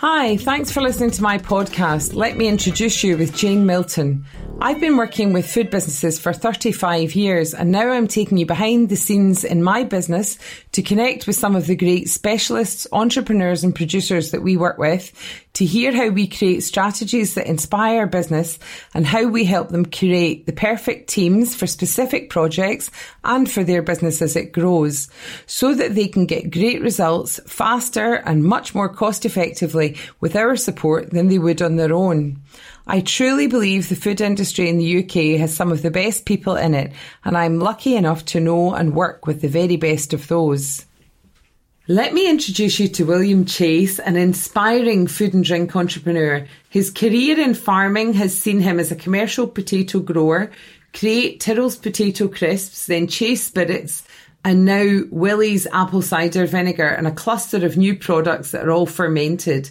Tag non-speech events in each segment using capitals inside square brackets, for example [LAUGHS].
Hi, thanks for listening to my podcast. Let me introduce you with Jane Milton. I've been working with food businesses for 35 years and now I'm taking you behind the scenes in my business to connect with some of the great specialists, entrepreneurs and producers that we work with to hear how we create strategies that inspire business and how we help them create the perfect teams for specific projects and for their business as it grows so that they can get great results faster and much more cost effectively with our support than they would on their own. I truly believe the food industry in the UK has some of the best people in it, and I'm lucky enough to know and work with the very best of those. Let me introduce you to William Chase, an inspiring food and drink entrepreneur. His career in farming has seen him as a commercial potato grower, create Tyrrell's potato crisps, then Chase Spirits, and now Willie's apple cider vinegar and a cluster of new products that are all fermented.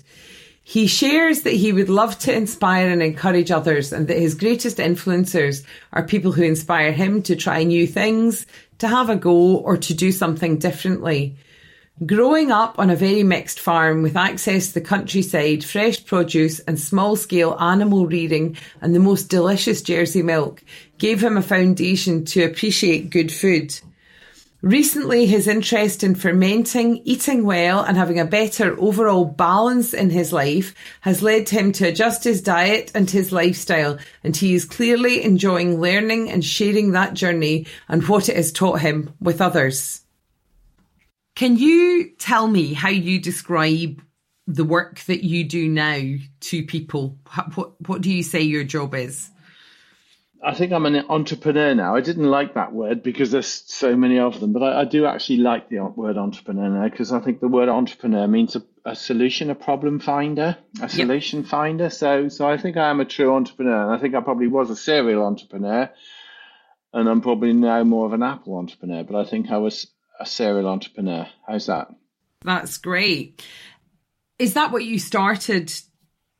He shares that he would love to inspire and encourage others and that his greatest influencers are people who inspire him to try new things, to have a go or to do something differently. Growing up on a very mixed farm with access to the countryside, fresh produce and small scale animal rearing and the most delicious Jersey milk gave him a foundation to appreciate good food. Recently, his interest in fermenting, eating well, and having a better overall balance in his life has led him to adjust his diet and his lifestyle, and he is clearly enjoying learning and sharing that journey and what it has taught him with others. Can you tell me how you describe the work that you do now to people? What, what do you say your job is? I think I'm an entrepreneur now. I didn't like that word because there's so many of them, but I, I do actually like the word entrepreneur now because I think the word entrepreneur means a, a solution, a problem finder, a solution yep. finder. So, so I think I am a true entrepreneur, and I think I probably was a serial entrepreneur, and I'm probably now more of an Apple entrepreneur. But I think I was a serial entrepreneur. How's that? That's great. Is that what you started?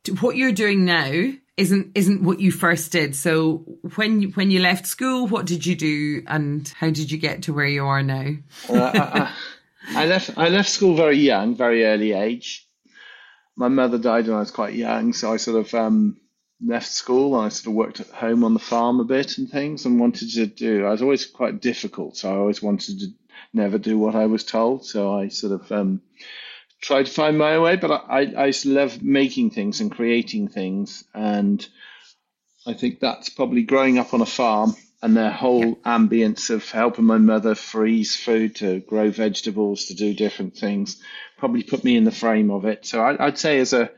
To, what you're doing now? Isn't isn't what you first did. So when when you left school, what did you do, and how did you get to where you are now? uh, I, I, left I left school very young, very early age. My mother died when I was quite young, so I sort of um, left school and I sort of worked at home on the farm a bit and things, and wanted to do. I was always quite difficult, so I always wanted to never do what I was told. So I sort of um, try to find my way, but I, I love making things and creating things. And I think that's probably growing up on a farm and the whole yeah. ambience of helping my mother freeze food to grow vegetables to do different things probably put me in the frame of it. So I, would say as a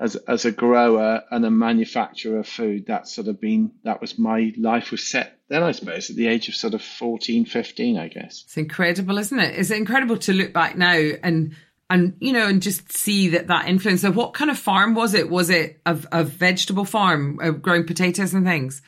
as as a grower and a manufacturer of food, that's sort of been that was my life was set then I suppose at the age of sort of 14, 15, I guess. It's incredible, isn't it? It's incredible to look back now and and you know and just see that that influence. So what kind of farm was it? Was it a, a vegetable farm uh, growing potatoes and things?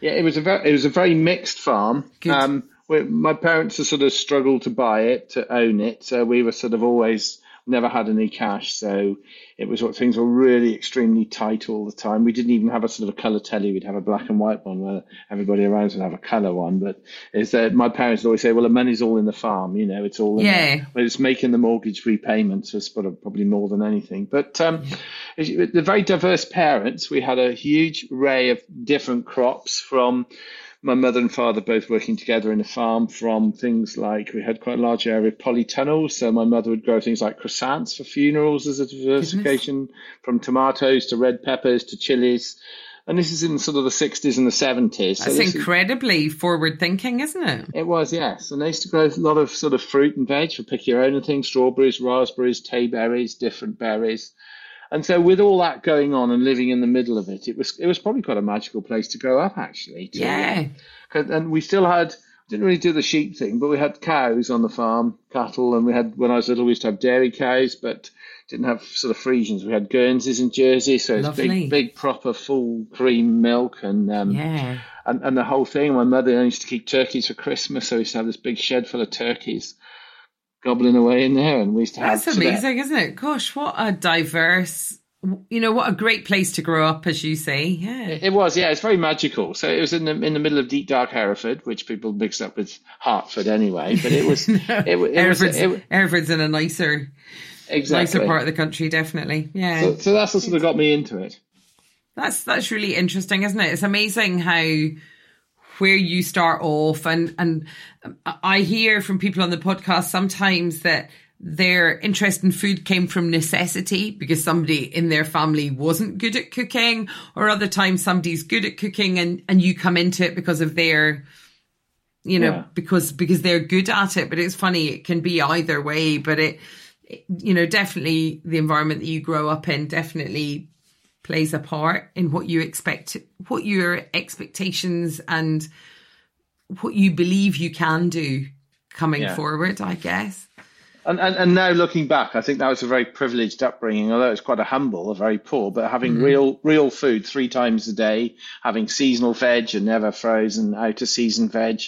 Yeah it was a very it was a very mixed farm. Um my parents had sort of struggled to buy it to own it. So we were sort of always never had any cash, so it was what things were really extremely tight all the time. We didn't even have a sort of a color telly; we'd have a black and white one where everybody around would have a color one. But is that my parents would always say, "Well, the money's all in the farm, you know, it's all in yeah, the, it's making the mortgage repayments is probably more than anything." But um, the very diverse parents, we had a huge array of different crops from my mother and father both working together in a farm from things like we had quite a large area of polytunnels. So my mother would grow things like croissants for funerals as a diversification, Goodness. from tomatoes to red peppers to chilies. And this is in sort of the 60s and the 70s. So That's incredibly is, forward thinking, isn't it? It was, yes. And they used to grow a lot of sort of fruit and veg for pick your own and things strawberries, raspberries, tayberries, different berries. And so, with all that going on and living in the middle of it, it was it was probably quite a magical place to grow up, actually. To, yeah. And we still had didn't really do the sheep thing, but we had cows on the farm, cattle, and we had when I was little we used to have dairy cows, but didn't have sort of Friesians. We had Guernseys in Jersey, so it's big, big, proper full cream milk and um, yeah. and and the whole thing. My mother used to keep turkeys for Christmas, so we used to have this big shed full of turkeys gobbling away in there, and we used to That's have. That's amazing, isn't it? Gosh, what a diverse. You know what a great place to grow up, as you say. Yeah, it was. Yeah, it's very magical. So it was in the in the middle of deep dark Hereford, which people mixed up with Hertford anyway. But it was. no, [LAUGHS] it, it, Hereford's, was, it, Hereford's in a nicer exactly. nicer part of the country, definitely. Yeah. So, so that's what sort of got me into it. That's that's really interesting, isn't it? It's amazing how where you start off and and I hear from people on the podcast sometimes that their interest in food came from necessity because somebody in their family wasn't good at cooking or other times somebody's good at cooking and and you come into it because of their you know yeah. because because they're good at it but it's funny it can be either way but it, it you know definitely the environment that you grow up in definitely plays a part in what you expect, what your expectations and what you believe you can do coming yeah. forward, I guess. And, and, and now looking back, I think that was a very privileged upbringing, although it's quite a humble, a very poor, but having mm-hmm. real real food three times a day, having seasonal veg and never frozen out of season veg,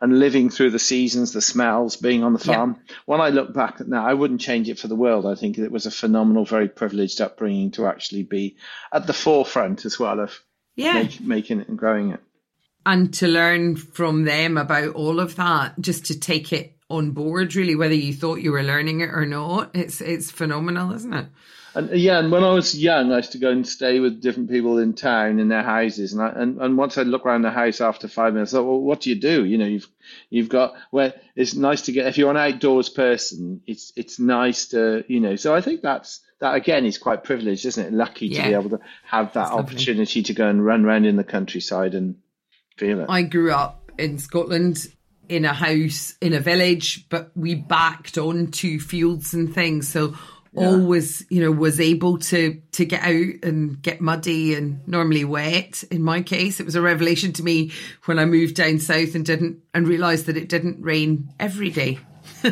and living through the seasons, the smells, being on the farm. Yeah. When I look back now, I wouldn't change it for the world. I think it was a phenomenal, very privileged upbringing to actually be at the forefront as well of yeah. make, making it and growing it. And to learn from them about all of that, just to take it on board, really, whether you thought you were learning it or not, it's it's phenomenal, isn't it? And yeah, and when I was young, I used to go and stay with different people in town in their houses, and I, and, and once I'd look around the house after five minutes, I thought, well, what do you do? You know, you've you've got where it's nice to get if you're an outdoors person, it's it's nice to you know. So I think that's that again is quite privileged, isn't it? Lucky yeah. to be able to have that opportunity to go and run around in the countryside and feel it. I grew up in Scotland in a house in a village, but we backed onto fields and things, so yeah. always, you know, was able to to get out and get muddy and normally wet. In my case, it was a revelation to me when I moved down south and didn't and realised that it didn't rain every day. [LAUGHS]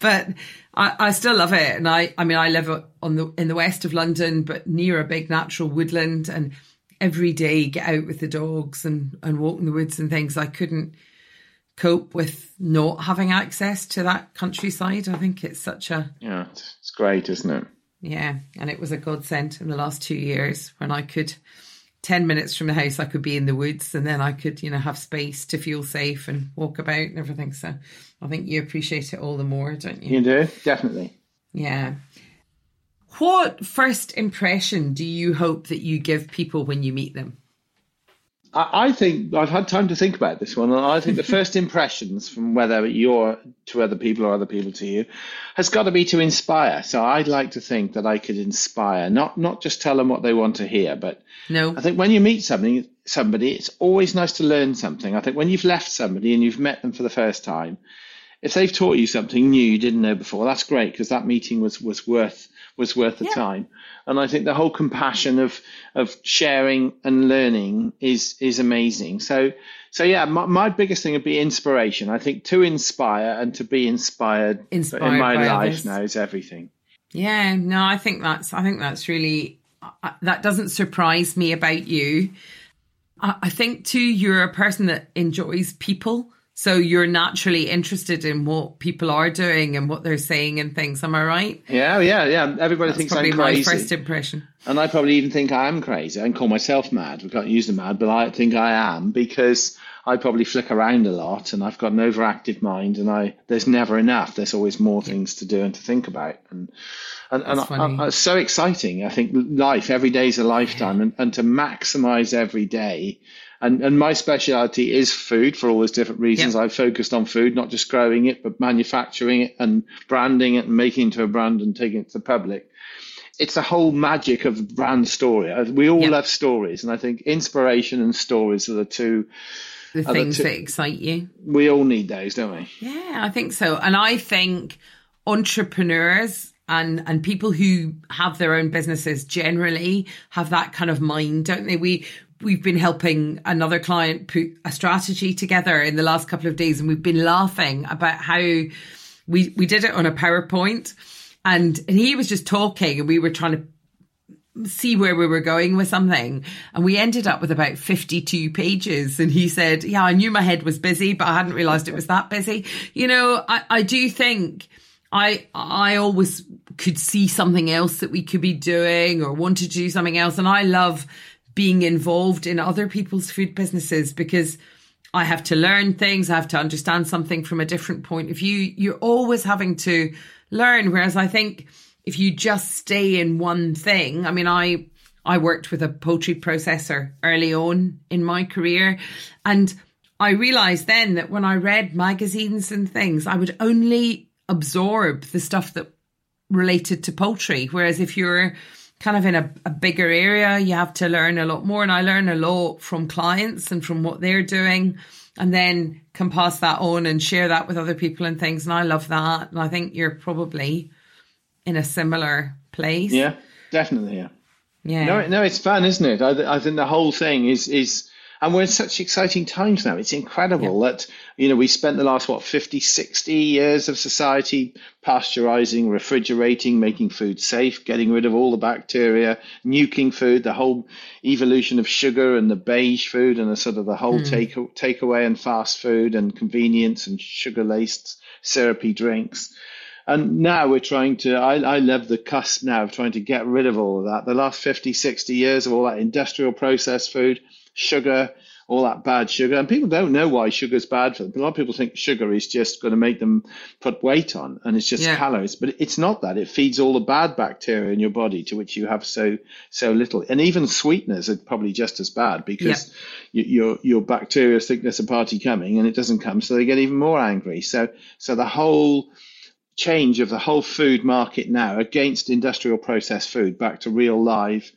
but I, I still love it, and I I mean I live on the in the west of London, but near a big natural woodland, and every day get out with the dogs and and walk in the woods and things. I couldn't cope with not having access to that countryside. I think it's such a yeah, it's great, isn't it? Yeah, and it was a godsend in the last two years when I could. 10 minutes from the house, I could be in the woods and then I could, you know, have space to feel safe and walk about and everything. So I think you appreciate it all the more, don't you? You do, definitely. Yeah. What first impression do you hope that you give people when you meet them? I think I've had time to think about this one, and I think the [LAUGHS] first impressions from whether you're to other people or other people to you has got to be to inspire. So I'd like to think that I could inspire, not not just tell them what they want to hear, but no. I think when you meet somebody, somebody, it's always nice to learn something. I think when you've left somebody and you've met them for the first time, if they've taught you something new you didn't know before, that's great because that meeting was was worth was worth the yeah. time. And I think the whole compassion of of sharing and learning is is amazing. So so yeah, my, my biggest thing would be inspiration. I think to inspire and to be inspired, inspired in my life others. now is everything. Yeah, no, I think that's I think that's really uh, that doesn't surprise me about you. I, I think too, you're a person that enjoys people. So you're naturally interested in what people are doing and what they're saying and things. Am I right? Yeah, yeah, yeah. Everybody That's thinks I'm crazy. my first impression. And I probably even think I am crazy. I can call myself mad. We can't use the mad, but I think I am because I probably flick around a lot and I've got an overactive mind and I there's never enough. There's always more things to do and to think about. And and, and I, I, it's so exciting. I think life every day is a lifetime, and, and to maximize every day and and my speciality is food for all those different reasons. I've focused on food, not just growing it, but manufacturing it and branding it and making it into a brand and taking it to the public. It's a whole magic of brand story. Uh, we all love stories, and I think inspiration and stories are the two. The things the two, that excite you. We all need those, don't we? Yeah, I think so. And I think entrepreneurs and and people who have their own businesses generally have that kind of mind don't they we we've been helping another client put a strategy together in the last couple of days and we've been laughing about how we we did it on a PowerPoint. And and he was just talking and we were trying to see where we were going with something. And we ended up with about 52 pages. And he said yeah i knew my head was busy but i hadn't realized it was that busy. You know i, I do think i i always could see something else that we could be doing or wanted to do something else. And i love being involved in other people's food businesses because I have to learn things. I have to understand something from a different point of view. You're always having to learn. Whereas I think if you just stay in one thing, I mean, I, I worked with a poultry processor early on in my career and I realized then that when I read magazines and things, I would only absorb the stuff that related to poultry. Whereas if you're kind of in a, a, bigger area, you have to learn a lot more. And I learn a lot from clients and from what they're doing, and then can pass that on and share that with other people and things. And I love that. And I think you're probably in a similar place. Yeah, definitely. Yeah. Yeah. No, no, it's fun, isn't it? I, I think the whole thing is is and we're in such exciting times now. It's incredible yeah. that, you know, we spent the last, what, 50, 60 years of society pasteurizing, refrigerating, making food safe, getting rid of all the bacteria, nuking food, the whole evolution of sugar and the beige food and the sort of the whole mm. take, takeaway and fast food and convenience and sugar laced syrupy drinks. And now we're trying to, I, I love the cusp now of trying to get rid of all of that. The last 50, 60 years of all that industrial processed food sugar, all that bad sugar. And people don't know why sugar is bad for them. A lot of people think sugar is just going to make them put weight on and it's just yeah. calories. But it's not that. It feeds all the bad bacteria in your body to which you have so so little. And even sweeteners are probably just as bad because yeah. you, your your bacteria think there's a party coming and it doesn't come, so they get even more angry. So so the whole change of the whole food market now against industrial processed food back to real live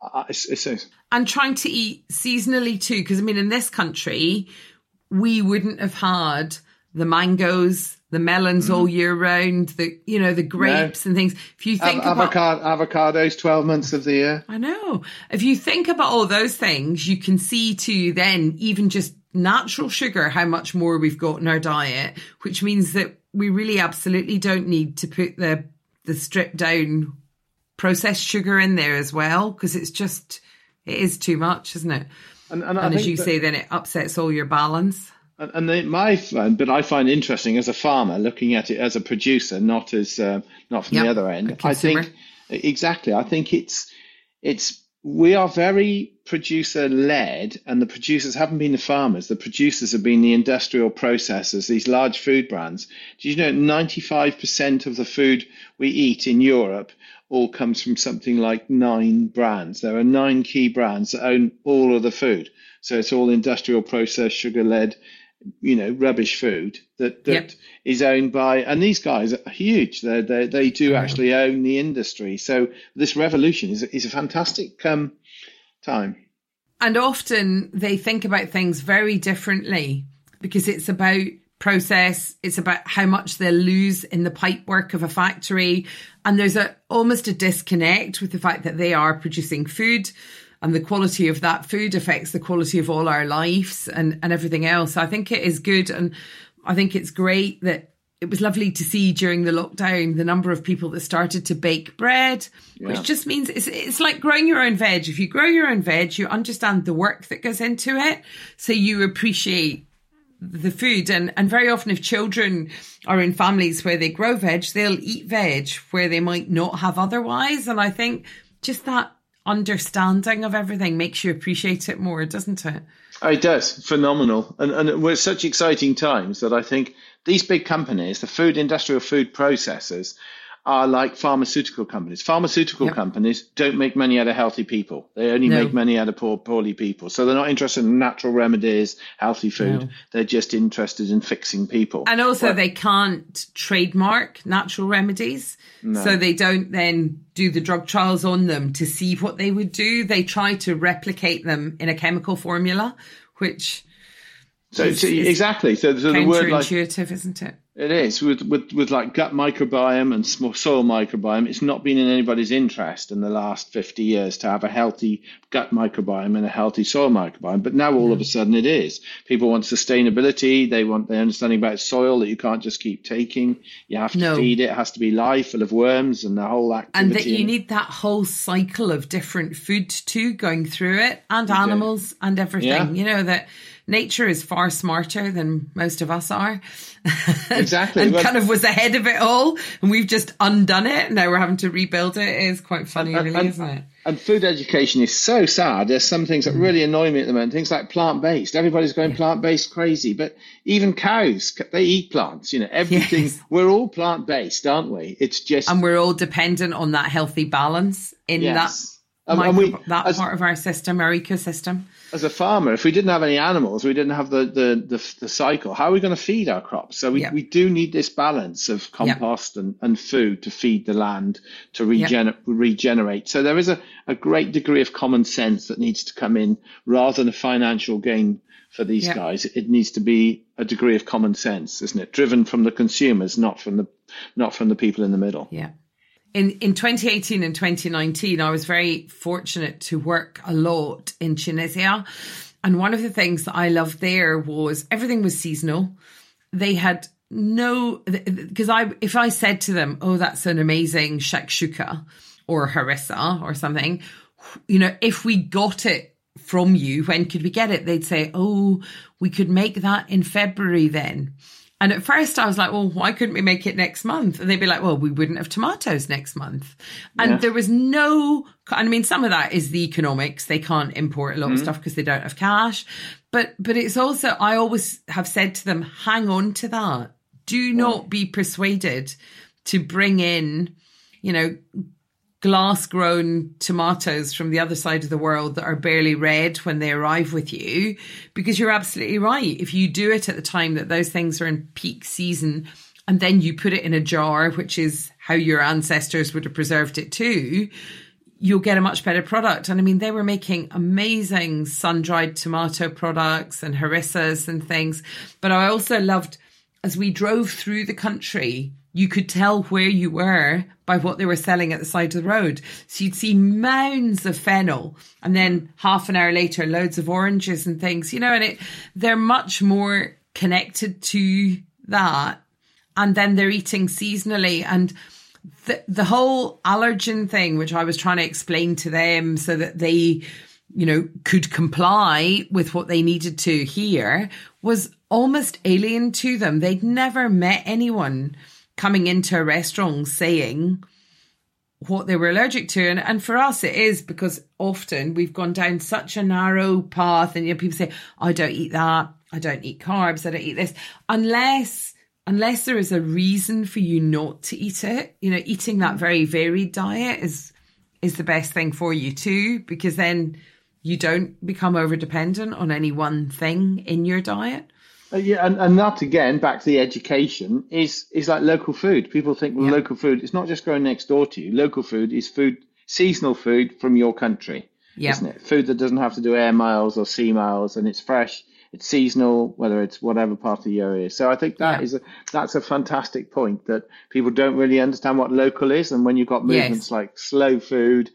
uh, it's, it's, and trying to eat seasonally too, because I mean, in this country, we wouldn't have had the mangoes, the melons mm. all year round, the you know the grapes no. and things. If you think avocado, about avocados, twelve months of the year. I know. If you think about all those things, you can see too. Then even just natural sugar, how much more we've got in our diet, which means that we really absolutely don't need to put the the stripped down processed sugar in there as well because it's just it is too much, isn't it? And, and, and as you that, say, then it upsets all your balance. And, and they, my but I find interesting as a farmer looking at it as a producer, not as uh, not from yep, the other end. I think exactly. I think it's it's we are very producer led, and the producers haven't been the farmers. The producers have been the industrial processors, these large food brands. Do you know 95% of the food we eat in Europe all comes from something like nine brands. There are nine key brands that own all of the food. So it's all industrial processed, sugar led, you know, rubbish food that, that yep. is owned by, and these guys are huge. They they they do actually own the industry. So this revolution is is a fantastic um, time. And often they think about things very differently because it's about process. It's about how much they'll lose in the pipe work of a factory. And there's a almost a disconnect with the fact that they are producing food and the quality of that food affects the quality of all our lives and, and everything else. I think it is good. And I think it's great that it was lovely to see during the lockdown the number of people that started to bake bread, yeah. which just means it's, it's like growing your own veg. If you grow your own veg, you understand the work that goes into it. So you appreciate the food. And and very often if children are in families where they grow veg they'll eat veg where they might not have otherwise. And i think just that understanding of everything makes you appreciate it more doesn't it? Oh, it does. Phenomenal. And and we're such exciting times that i think these big companies the food industrial food processors are like pharmaceutical companies. Pharmaceutical yep. companies don't make money out of healthy people. They only no. make money out of poor, poorly people. So they're not interested in natural remedies, healthy food. No. They're just interested in fixing people. And also, well, they can't trademark natural remedies. No. So they don't then do the drug trials on them to see what they would do. They try to replicate them in a chemical formula, which. So, is, so exactly. So, so the word like intuitive, isn't it? It is with, with with like gut microbiome and soil microbiome. It's not been in anybody's interest in the last fifty years to have a healthy gut microbiome and a healthy soil microbiome. But now all of a mm. sudden it is. People want sustainability. They want the understanding about soil that you can't just keep taking. You have to no. feed it. It has to be live, full of worms and the whole activity. And that you need that whole cycle of different food too going through it, and animals and everything. Yeah. You know that nature is far smarter than most of us are. [LAUGHS] Exactly. and Well- kind of was ahead of it all. And we've just undone it. Now we're having to rebuild it. It is quite funny, really, and- isn't it? And food education is so sad. There's some things that mm. really annoy me at the moment. Things like plant based. Everybody's going plant based crazy, but even cows, they eat plants. You know, everything. Yes. We're all plant based, aren't we? It's just And we're all dependent on that healthy balance in yes. that, micro- we- that as- part of our system, our ecosystem. As a farmer, if we didn't have any animals, we didn't have the the, the, the cycle. How are we going to feed our crops? So we, Yeah. we do need this balance of compost and, and food to feed the land to regener- regenerate. So there is a, a great degree of common sense that needs to come in rather than a financial gain for these guys. It needs to be a degree of common sense, isn't it? Driven from the consumers, not from the not from the people in the middle. Yeah. In in 2018 and 2019, I was very fortunate to work a lot in Tunisia. And one of the things that I loved there was everything was seasonal. They had no because I if I said to them, "Oh, that's an amazing shakshuka or harissa or something," you know, if we got it from you, when could we get it? They'd say, "Oh, we could make that in February then." And at first I was like, well, why couldn't we make it next month? And they'd be like, well, we wouldn't have tomatoes next month. And Yeah. there was no, I mean, some of that is the economics. They can't import a lot of mm-hmm. stuff because they don't have cash. But, but it's also, I always have said to them, hang on to that. Do not be persuaded to bring in, you know, glass grown tomatoes from the other side of the world that are barely red when they arrive with you. Because you're absolutely right. If you do it at the time that those things are in peak season and then you put it in a jar which is how your ancestors would have preserved it too you'll get a much better product. And i mean they were making amazing sun-dried tomato products and harissas and things. But i also loved as we drove through the country, you could tell where you were by what they were selling at the side of the road. So you'd see mounds of fennel and then half an hour later, loads of oranges and things, you know, and it, they're much more connected to that. And then they're eating seasonally and the, the whole allergen thing, which I was trying to explain to them so that they, you know, could comply with what they needed to here was almost alien to them. They'd never met anyone coming into a restaurant saying what they were allergic to. And, and for us, it is because often we've gone down such a narrow path and you know, people say, I don't eat that. I don't eat carbs. I don't eat this unless, unless there is a reason for you not to eat it. You know, eating that very varied diet is, is the best thing for you too, because then you don't become over dependent on any one thing in your diet. Uh, yeah, and, and that again, back to the education, is is like local food. People think, well, Yeah. local food, it's not just growing next door to you. Local food is food, seasonal food from your country, Yeah. isn't it? Food that doesn't have to do air miles or sea miles, and it's fresh, it's seasonal, whether it's whatever part of the year it is. So I think that Yeah. is a, that's a fantastic point that people don't really understand what local is, and when you've got Yes. movements like slow food,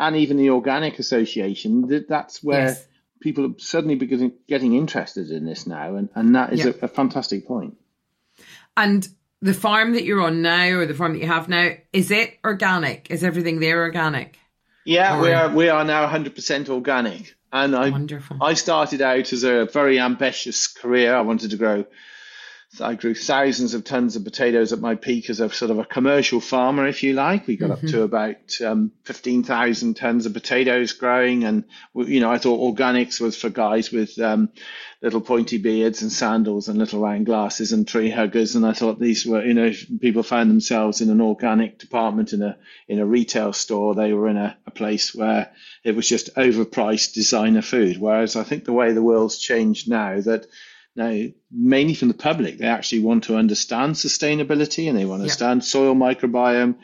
and even the organic association, that, that's where Yes. People are suddenly beginning getting interested in this now, and, and that is Yeah. a, a fantastic point. And the farm that you're on now, or the farm that you have now, is it organic? Is everything there organic? Yeah, we are we are now 100% organic, and I Wonderful. I started out as a very ambitious career. I wanted to grow. I grew thousands of tons of potatoes at my peak as a sort of a commercial farmer, if you like. We got up to about um, 15,000 tons of potatoes growing. And, you know, I thought organics was for guys with um, little pointy beards and sandals and little round glasses and tree huggers. And I thought these were, you know, people found themselves in an organic department in a in a retail store, they were in a, a place where it was just overpriced designer food. Whereas I think the way the world's changed now that now, mainly from the public, they actually want to understand sustainability and they want to Yeah. understand soil microbiome.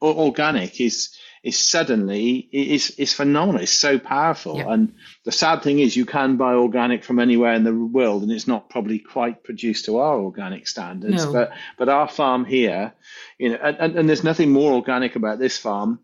Organic is is suddenly is is phenomenal. It's so powerful. Yeah. And the sad thing is, you can buy organic from anywhere in the world, and it's not probably quite produced to our organic standards. No. But but our farm here, you know, and, and, and there's nothing more organic about this farm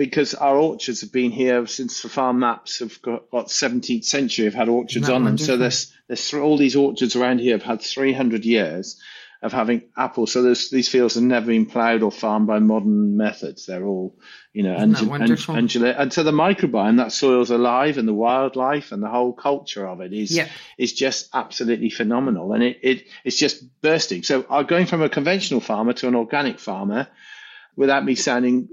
because our orchards have been here since the farm maps have got, got 17th century have had orchards on them. So there's there's th- all these orchards around here have had 300 years, of having apples. So these fields have never been ploughed or farmed by modern methods. They're all, you know, undulated. And so the microbiome, that soil's alive and the wildlife and the whole culture of it is, yeah. is just absolutely phenomenal. And it, it, it's just bursting. So uh, going from a conventional farmer to an organic farmer, without me sounding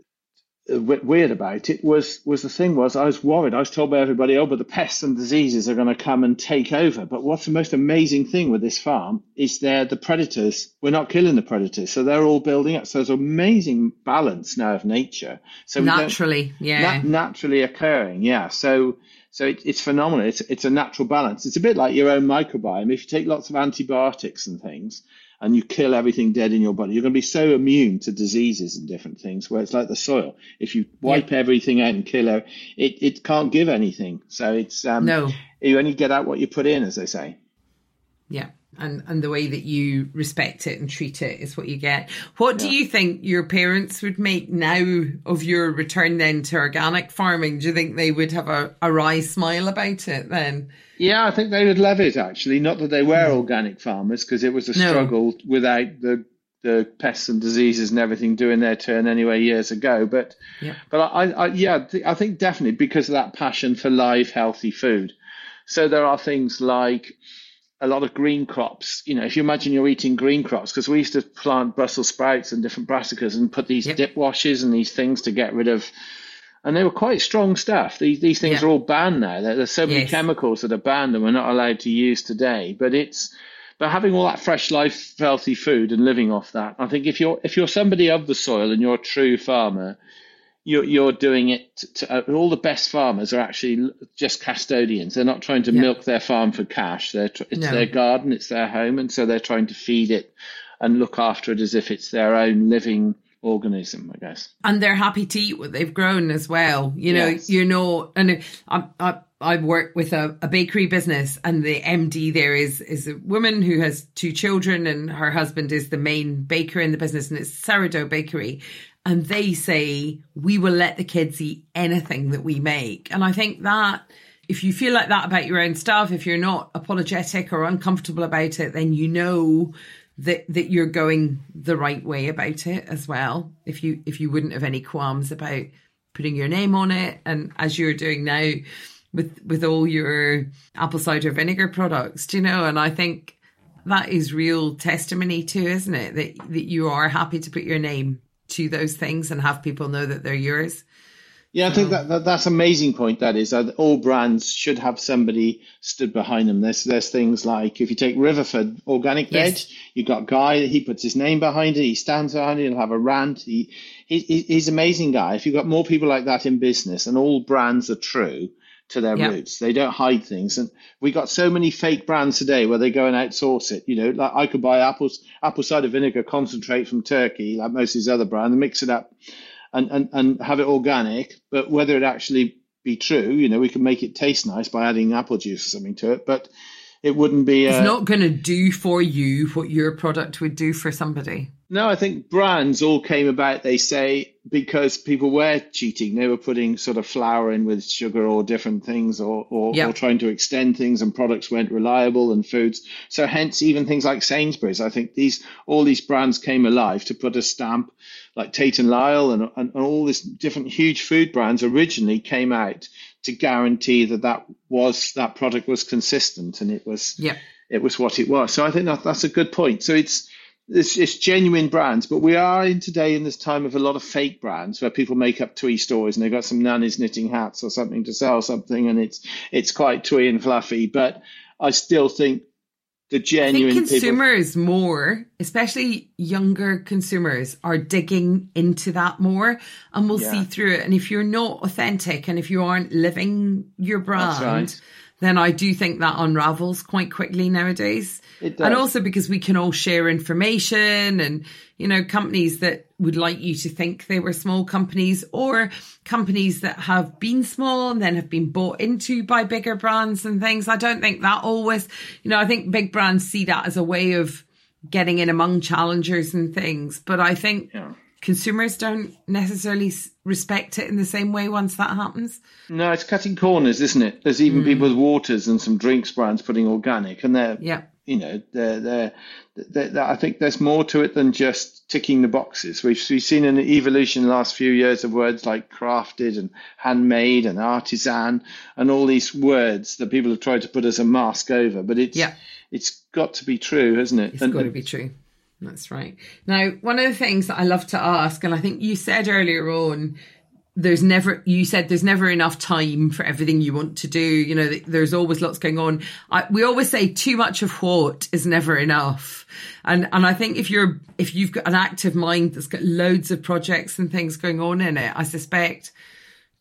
weird about it was was the thing was I was worried. I was told by everybody, oh, but the pests and diseases are going to come and take over. But what's the most amazing thing with this farm is they're the predators. We're not killing the predators, so they're all building up. So there's an amazing balance now of nature. So naturally, yeah, naturally occurring, yeah. So so it, it's phenomenal. It's it's a natural balance. It's a bit like your own microbiome. If you take lots of antibiotics and things, and you kill everything dead in your body, you're going to be so immune to diseases and different things. Where it's like the soil, if you wipe yeah. everything out and kill it, it, it can't give anything. So it's um, no, you only get out what you put in, as they say. Yeah, and and the way that you respect it and treat it is what you get. What do you think your parents would make now of your return then to organic farming? Do you think they would have a, a wry smile about it then? Yeah, I think they would love it actually. Not that they were mm. organic farmers because it was a struggle no. without the the pests and diseases and everything doing their turn anyway years ago. But yeah. but I, I yeah I think definitely because of that passion for live healthy food. So there are things like a lot of green crops. You know, if you imagine you're eating green crops, because we used to plant Brussels sprouts and different brassicas and put these yep. dip washes and these things to get rid of, and they were quite strong stuff. These these things are all banned now. There's so many yes. chemicals that are banned and we're not allowed to use today. But it's but having all that fresh, life, healthy food and living off that, I think if you're if you're somebody of the soil and you're a true farmer, you're, you're doing it to, uh, all the best farmers are actually just custodians they're not trying to yeah. milk their farm for cash they're, it's no. their garden it's their home and so they're trying to feed it and look after it as if it's their own living organism i guess and they're happy to eat what they've grown as well you know yes. you know and I, I, I work with a, a bakery business and the MD there is is a woman who has two children and her husband is the main baker in the business and it's sourdough bakery and they say we will let the kids eat anything that we make. And I think that if you feel like that about your own stuff, if you're not apologetic or uncomfortable about it, then you know that that you're going the right way about it as well. If you if you wouldn't have any qualms about putting your name on it, and as you're doing now with with all your apple cider vinegar products, do you know? And I think that is real testimony too, isn't it? That that you are happy to put your name to those things and have people know that they're yours. Yeah, I think that, that that's amazing point. That is, that all brands should have somebody stood behind them. There's there's things like if you take Riverford Organic Veg, yes. you've got Guy. That he puts his name behind it. He stands behind it. He'll have a rant. He, he he's amazing guy. If you've got more people like that in business, and all brands are true to their yep. roots, they don't hide things. And we got so many fake brands today where they go and outsource it. You know, like I could buy apples apple cider vinegar concentrate from Turkey, like most of these other brands, and mix it up and, and, and have it organic, but whether it actually be true, you know, we can make it taste nice by adding apple juice or something to it, but it wouldn't be. It's uh, not going to do for you what your product would do for somebody. No, I think brands all came about, they say, because people were cheating. They were putting sort of flour in with sugar or different things or, or, or, trying to extend things and products weren't reliable and foods. So hence even things like Sainsbury's. I think these all these brands came alive to put a stamp like Tate and Lyle and, and, and all these different huge food brands originally came out to guarantee that that was that product was consistent and it was yeah it was what it was. So I think that that's a good point. So it's it's, it's, genuine brands, but we are in today in this time of a lot of fake brands where people make up twee stories and they've got some nannies knitting hats or something to sell something, and it's it's quite twee and fluffy. But I still think the genuine I think consumers people... more, especially younger consumers, are digging into that more, and we'll yeah. see through it. And if you're not authentic and if you aren't living your brand. Right then I do think that unravels quite quickly nowadays. And also because we can all share information and, you know, companies that would like you to think they were small companies or companies that have been small and then have been bought into by bigger brands and things. I don't think that always, you know, I think big brands see that as a way of getting in among challengers and things. But I think yeah consumers don't necessarily respect it in the same way once that happens. No, it's cutting corners, isn't it? There's even mm. people with waters and some drinks brands putting organic, and they're yeah. you know, they're, they're, they're, I think there's more to it than just ticking the boxes. We've, we've seen an evolution in the last few years of words like crafted and handmade and artisan and all these words that people have tried to put as a mask over. But it's yeah. it's got to be true, hasn't it? It's and, got to be true. That's right. Now, one of the things that I love to ask, and I think you said earlier on, there's never you said there's never enough time for everything you want to do. You know there's always lots going on. I, we always say too much of what is never enough. And and i think if you're if you've got an active mind that's got loads of projects and things going on in it i suspect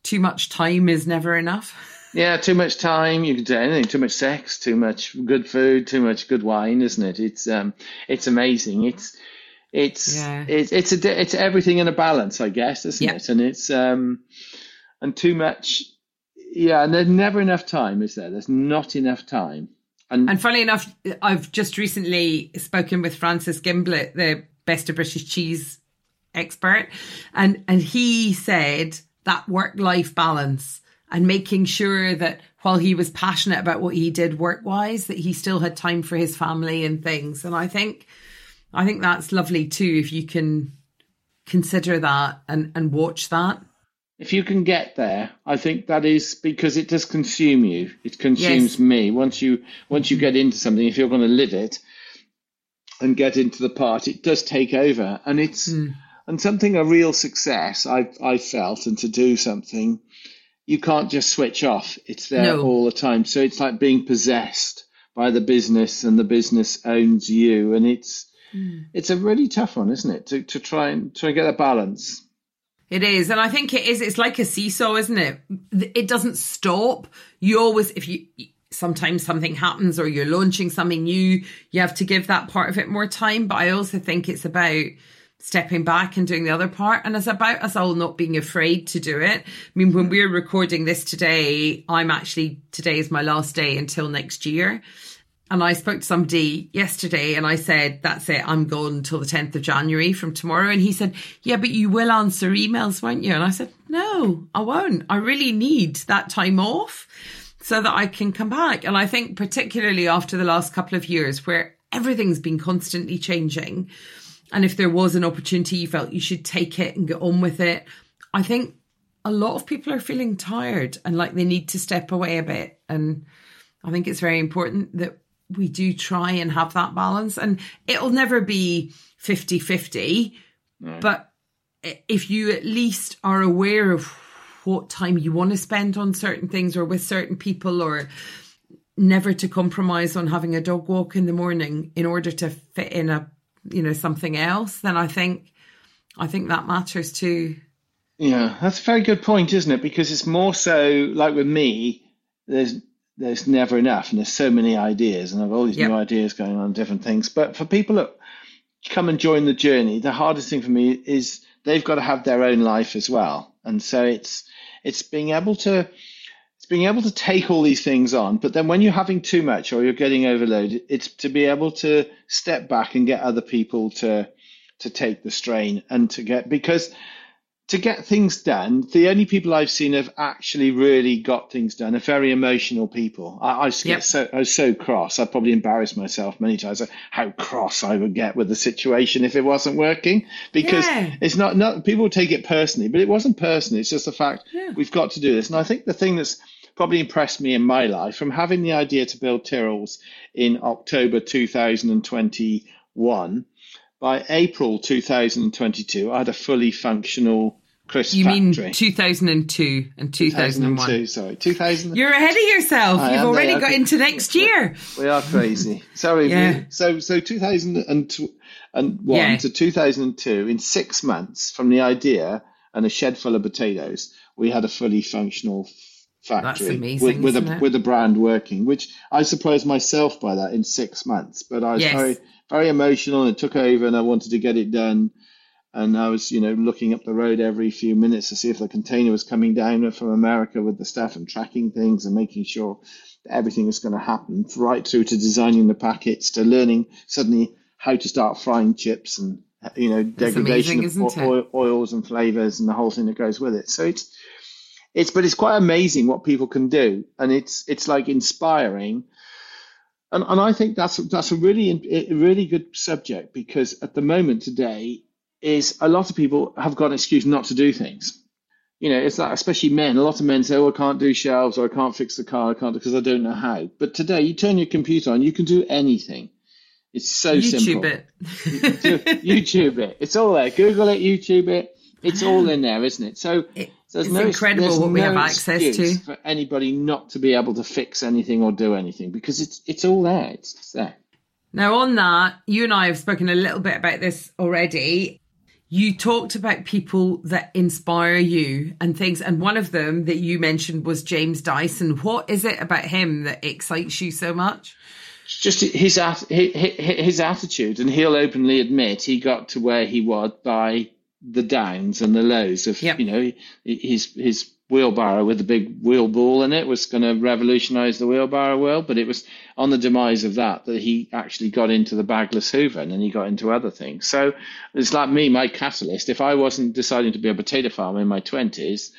too much time is never enough [LAUGHS] yeah too much time you can do anything too much sex too much good food too much good wine isn't it it's um it's amazing it's it's yeah. it's it's a it's everything in a balance, I guess, isn't yeah. it? And it's um and too much, yeah. And there's never enough time, is there? There's not enough time. And and funny enough, I've just recently spoken with Francis Gimblett, the best of British cheese expert, and and he said that work life balance and making sure that while he was passionate about what he did work wise, that he still had time for his family and things. And I think I think that's lovely too if you can consider that and, and watch that. If you can get there, I think that is because it does consume you. It consumes yes. me. Once you once you get into something, if you're going to live it and get into the part, it does take over. And it's mm. and something a real success I I felt and to do something, you can't just switch off. It's there no. all the time. So it's like being possessed by the business and the business owns you and it's Mm. It's a really tough one, isn't it? To to try and try and get a balance. It is, and I think it is. It's like a seesaw, isn't it? It doesn't stop. You always, if you sometimes something happens or you're launching something new, you have to give that part of it more time. But I also think it's about stepping back and doing the other part. And it's about us all not being afraid to do it. I mean, when we're recording this today, I'm actually, today is my last day until next year. And I spoke to somebody yesterday and I said, that's it, I'm gone till the 10th of January from tomorrow. And he said, yeah, but you will answer emails, won't you? And I said, no, I won't. I really need that time off so that I can come back. And I think particularly after the last couple of years where everything's been constantly changing. And if there was an opportunity you felt you should take it and get on with it, I think a lot of people are feeling tired and like they need to step away a bit. And I think it's very important that we do try and have that balance and it'll never be 50 50 but if you at least are aware of what time you want to spend on certain things or with certain people or never to compromise on having a dog walk in the morning in order to fit in a you know something else then i think i think that matters too yeah that's a very good point isn't it because it's more so like with me there's there's never enough, and there's so many ideas, and I've all these yep. new ideas going on, different things. But for people that come and join the journey, the hardest thing for me is they've got to have their own life as well, and so it's it's being able to being able to take all these things on, but then when you're having too much or you're getting overloaded, it's to be able to step back and get other people to to take the strain and to get because to get things done, the only people I've seen have actually really got things done are very emotional people. I, I, yep. so, I was so cross. I probably embarrassed myself many times how cross I would get with the situation if it wasn't working because yeah. it's not, not, people take it personally, but it wasn't personal. It's just the fact yeah. we've got to do this. And I think the thing that's probably impressed me in my life from having the idea to build Tyrrell's in October 2021 by April 2022, I had a fully functional crisp You factory. mean 2002 and 2001? 2002, sorry. 2000. You're ahead of yourself. I You've already got into next year. We are crazy. Sorry. yeah. So, so 2001 yeah. to 2002, in six months from the idea and a shed full of potatoes, we had a fully functional factory amazing, with, with a it? with a brand working, which I surprised myself by that in six months. But I was yes. very very emotional and it took over and I wanted to get it done. And I was, you know, looking up the road every few minutes to see if the container was coming down from America with the stuff and tracking things and making sure that everything was going to happen, right through to designing the packets to learning suddenly how to start frying chips and, you know, degradation amazing, of oil, oils and flavors and the whole thing that goes with it. So it's, it's, but it's quite amazing what people can do. And it's, it's like inspiring and, and I think that's that's a really a really good subject because at the moment today is a lot of people have got an excuse not to do things. You know, it's that especially men. A lot of men say, "Oh, I can't do shelves, or I can't fix the car, I can't because I don't know how." But today, you turn your computer on, you can do anything. It's so YouTube simple. it. YouTube it. It's all there. Google it. YouTube it. It's all in there, isn't it? So It- there's it's no, incredible what we no have access to. for anybody not to be able to fix anything or do anything because it's it's all there. It's just there. Now, on that, you and I have spoken a little bit about this already. You talked about people that inspire you and things, and one of them that you mentioned was James Dyson. What is it about him that excites you so much? It's just his at- hi- hi- his attitude, and he'll openly admit he got to where he was by the downs and the lows of Yep. you know his his wheelbarrow with the big wheel ball in it was going to revolutionize the wheelbarrow world, but it was on the demise of that that he actually got into the bagless Hoover and then he got into other things. So it's like me, my catalyst. If I wasn't deciding to be a potato farmer in my twenties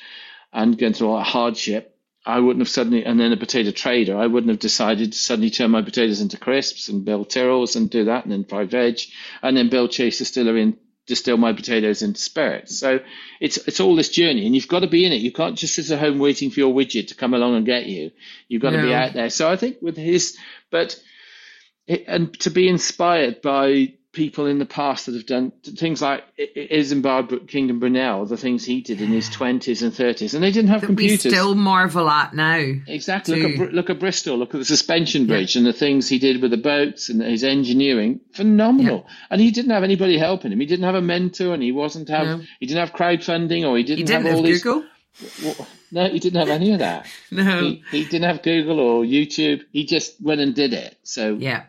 and going through all that hardship, I wouldn't have suddenly, and then a potato trader, I wouldn't have decided to suddenly turn my potatoes into crisps and build Tyrrells and do that and then fry veg and then build Chase Distillery and distill my potatoes into spirits. So it's it's all this journey and you've got to be in it. You can't just sit at home waiting for your widget to come along and get you. You've got to be out there. So I think with his, but it, and to be inspired by people in the past that have done things like Isambard Kingdom Brunel, the things he did in his 20s and 30s, and they didn't have That computers. we still marvel at now. Exactly. Look at, look at Bristol. Look at the suspension bridge and the things he did with the boats and his engineering. Phenomenal. And he didn't have anybody helping him. He didn't have a mentor, and he wasn't have. No. He didn't have crowdfunding, or he didn't, He didn't have all have these. Google. Well, No, he didn't have any of that. [LAUGHS] No. He, he didn't have Google or YouTube. He just went and did it. So Yeah.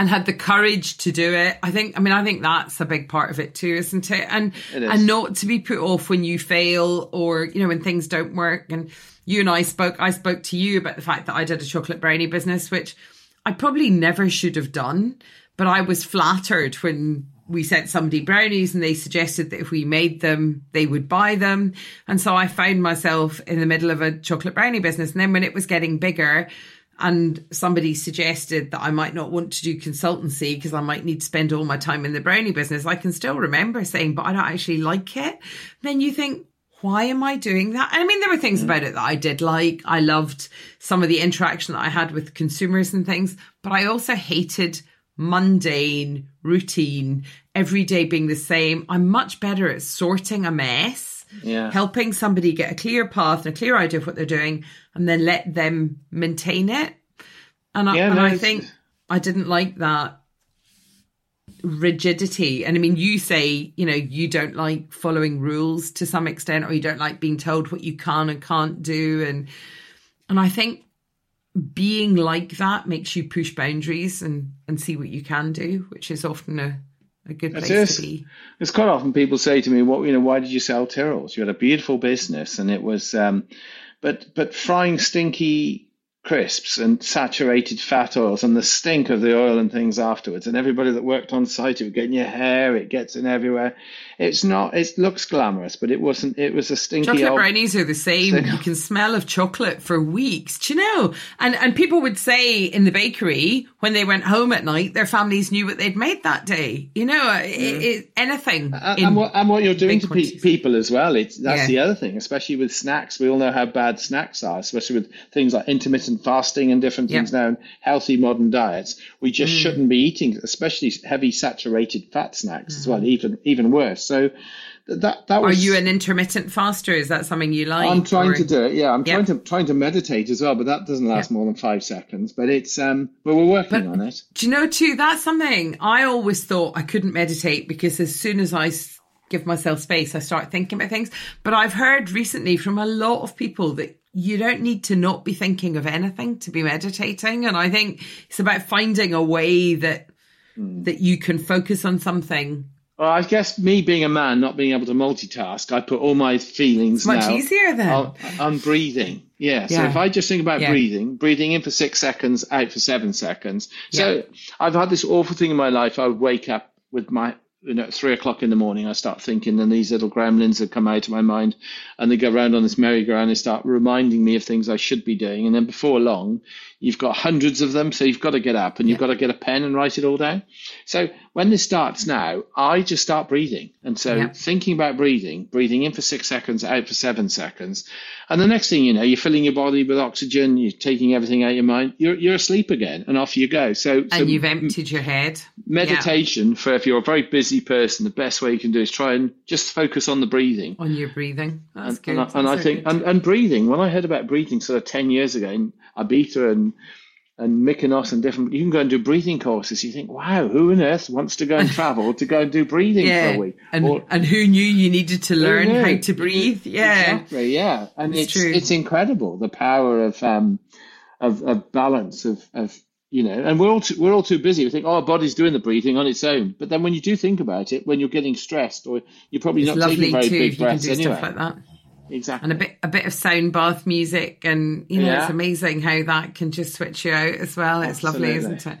And had the courage to do it. I think I mean I think that's a big part of it too, isn't it? And It is. and not to be put off when you fail or, you know, when things don't work. And you and I spoke I spoke to you about the fact that I did a chocolate brownie business, which I probably never should have done. But I was flattered when we sent somebody brownies and they suggested that if we made them, they would buy them. And so I found myself in the middle of a chocolate brownie business. And then when it was getting bigger, and somebody suggested that I might not want to do consultancy because I might need to spend all my time in the brownie business, I can still remember saying, but I don't actually like it. Then you think, why am I doing that? I mean, there were things about it that I did like. I loved some of the interaction that I had with consumers and things, but I also hated mundane routine, every day being the same. I'm much better at sorting a mess yeah. helping somebody get a clear path and a clear idea of what they're doing and then let them maintain it. And I, Yeah, and I think I didn't like that rigidity. And I mean, you say, you know, you don't like following rules to some extent, or you don't like being told what you can and can't do. And, and I think being like that makes you push boundaries and, and see what you can do, which is often a, a good place it. to be. It's quite often people say to me, "What you know? Why did you sell Tyrrells? You had a beautiful business, and it was, um, but but frying stinky crisps and saturated fat oils and the stink of the oil and things afterwards, and everybody that worked on site, it would get in your hair, it gets in everywhere. It's not. It looks glamorous, but it wasn't. It was a stinky Chocolate old. brownies are the same. You can smell of chocolate for weeks. Do you know? And and people would say in the bakery when they went home at night, their families knew what they'd made that day. You know, it, it, anything. And, and what, and what you're doing to pe- people as well. It's that's Yeah. the other thing, especially with snacks. We all know how bad snacks are, especially with things like intermittent fasting and different things Yeah. Mm. now, and healthy modern diets. We just shouldn't be eating, especially heavy saturated fat snacks as well. Even even worse. So that that Mm. are you an intermittent faster? Is that something you like? I'm trying or- to do it. Yeah, I'm Yep. trying to trying to meditate as well, but that doesn't last more than five seconds. But it's um, but we're working on it. Do you know too? That's something I always thought I couldn't meditate because as soon as I give myself space, I start thinking about things. But I've heard recently from a lot of people that you don't need to not be thinking of anything to be meditating. And I think it's about finding a way that that you can focus on something. Well, I guess me being a man, not being able to multitask, I put all my feelings much now easier then. on, on breathing. Yeah. So Yeah. if I just think about Yeah. breathing, breathing in for six seconds, out for seven seconds. So I've had this awful thing in my life. I would wake up with my you know, at three o'clock in the morning, I start thinking, and these little gremlins have come out of my mind, and they go around on this merry-go-round and start reminding me of things I should be doing. And then before long, you've got hundreds of them, so you've got to get up and you've got to get a pen and write it all down. So when this starts now, I just start breathing, and so yeah. thinking about breathing, breathing in for six seconds, out for seven seconds, and the next thing you know, you're filling your body with oxygen, you're taking everything out of your mind, you're you're asleep again, and off you go. So and so you've emptied your head. Meditation yeah. for if you're a very busy person, the best way you can do is try and just focus on the breathing. On your breathing. That's and, good. And I, and I think, and, and breathing, when I heard about breathing sort of 10 years ago in Ibiza and and Mykonos and different, you can go and do breathing courses. You think, wow, who on earth wants to go and travel to go and do breathing yeah. for a week? And, or, and who knew you needed to learn how to breathe? Yeah, exactly. Yeah, and it's it's, it's incredible the power of um of, of balance of of you know, and we're all too, we're all too busy. We think, oh, our body's doing the breathing on its own. But then when you do think about it, when you're getting stressed, or you're probably it's not taking very too, big breaths anyway. Stuff like that. Exactly. And a bit a bit of sound bath music, and you know, yeah. it's amazing how that can just switch you out as well. It's Absolutely. lovely, isn't it?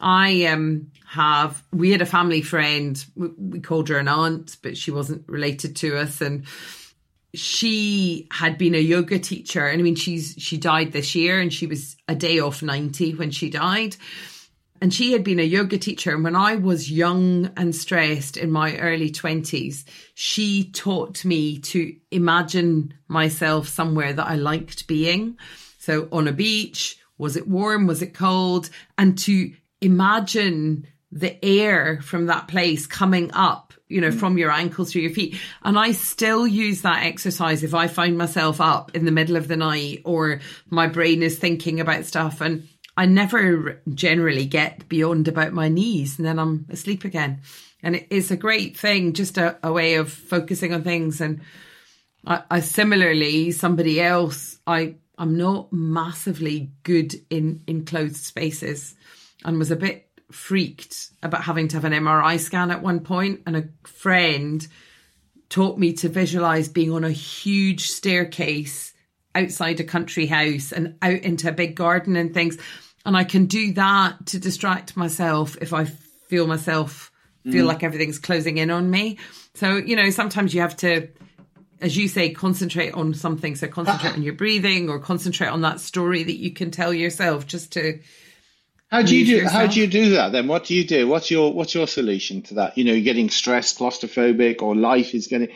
I um have we had a family friend. We, we called her an aunt, but she wasn't related to us, and she had been a yoga teacher and i mean she's she died this year and she was a day off 90 when she died and she had been a yoga teacher. And when i was young and stressed in my early 20s she taught me to imagine myself somewhere that i liked being. So on a beach was it warm? Was it cold? And to imagine the air from that place coming up you know, mm. from your ankles through your feet. And I still use that exercise if I find myself up in the middle of the night or my brain is thinking about stuff. And I never generally get beyond about my knees and then I'm asleep again. And it is a great thing, just a, a way of focusing on things. And I, I similarly, somebody else, I, I'm not massively good in enclosed spaces and was a bit freaked about having to have an MRI scan at one point. point, and a friend taught me to visualize being on a huge staircase outside a country house and out into a big garden and things. And I can do that to distract myself if I feel myself feel mm. like everything's closing in on me. So, you know, sometimes you have to, as you say, concentrate on something. So concentrate on your breathing or concentrate on that story that you can tell yourself just to how do you do? Yourself. How do you do that then? What do you do? What's your What's your solution to that? You know, you're getting stressed, claustrophobic, or life is getting.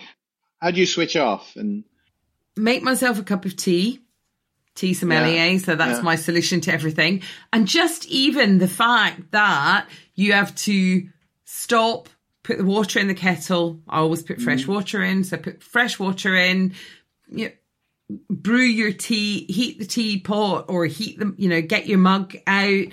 How do you switch off and make myself a cup of tea? Tea sommelier, yeah. so that's yeah. my solution to everything. And just even the fact that you have to stop, put the water in the kettle. I always put fresh mm. water in, so put fresh water in. You know, brew your tea, heat the teapot or heat them, you know, get your mug out,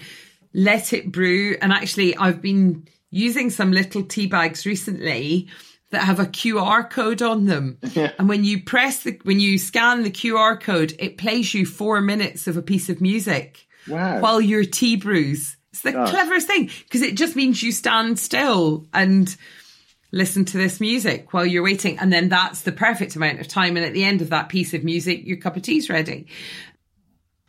let it brew. And actually, I've been using some little tea bags recently that have a QR code on them. Yeah. And when you press the, when you scan the QR code, it plays you four minutes of a piece of music wow. while your tea brews. It's the cleverest thing because it just means you stand still and listen to this music while you're waiting. And then that's the perfect amount of time. And at the end of that piece of music, your cup of tea's ready.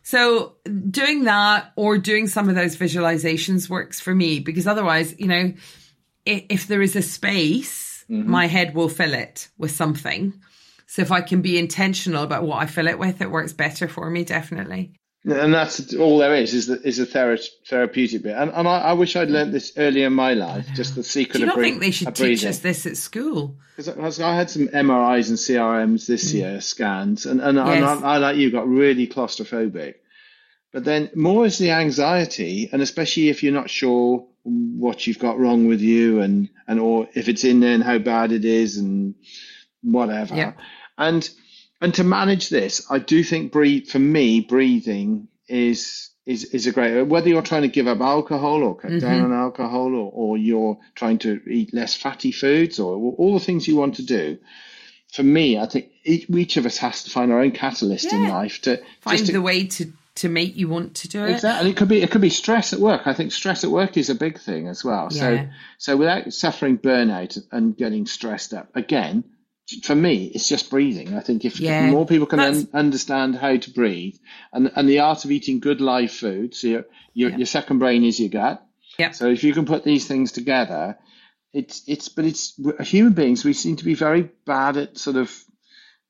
So doing that or doing some of those visualizations works for me because otherwise, you know, if, if there is a space, mm-hmm. my head will fill it with something. So if I can be intentional about what I fill it with, it works better for me, definitely. And that's all there is is the, is a thera- therapeutic bit. And, and I, I, wish I'd learned this earlier in my life, just the secret Do you not think they should teach us this at school? Because I, I, had some MRIs and CRMs this mm. year, scans, and, and, yes. and I, I, like you, got really claustrophobic. But then more is the anxiety, and especially if you're not sure what you've got wrong with you, and, and or if it's in there and how bad it is, and whatever. Yeah. And and to manage this, I do think breathe for me, breathing is is is a great whether you're trying to give up alcohol or cut mm-hmm. down on alcohol or, or you're trying to eat less fatty foods or all the things you want to do. For me, I think each, each of us has to find our own catalyst yeah. in life to find to, the way to to make you want to do it. Exactly. It could be it could be stress at work. I think stress at work is a big thing as well. Yeah. So so without suffering burnout and getting stressed up again, for me, it's just breathing. I think if, yeah, more people can un- understand how to breathe and and the art of eating good live food, so your your, yeah. your second brain is your gut. Yeah. So if you can put these things together, it's it's but it's human beings. We seem to be very bad at sort of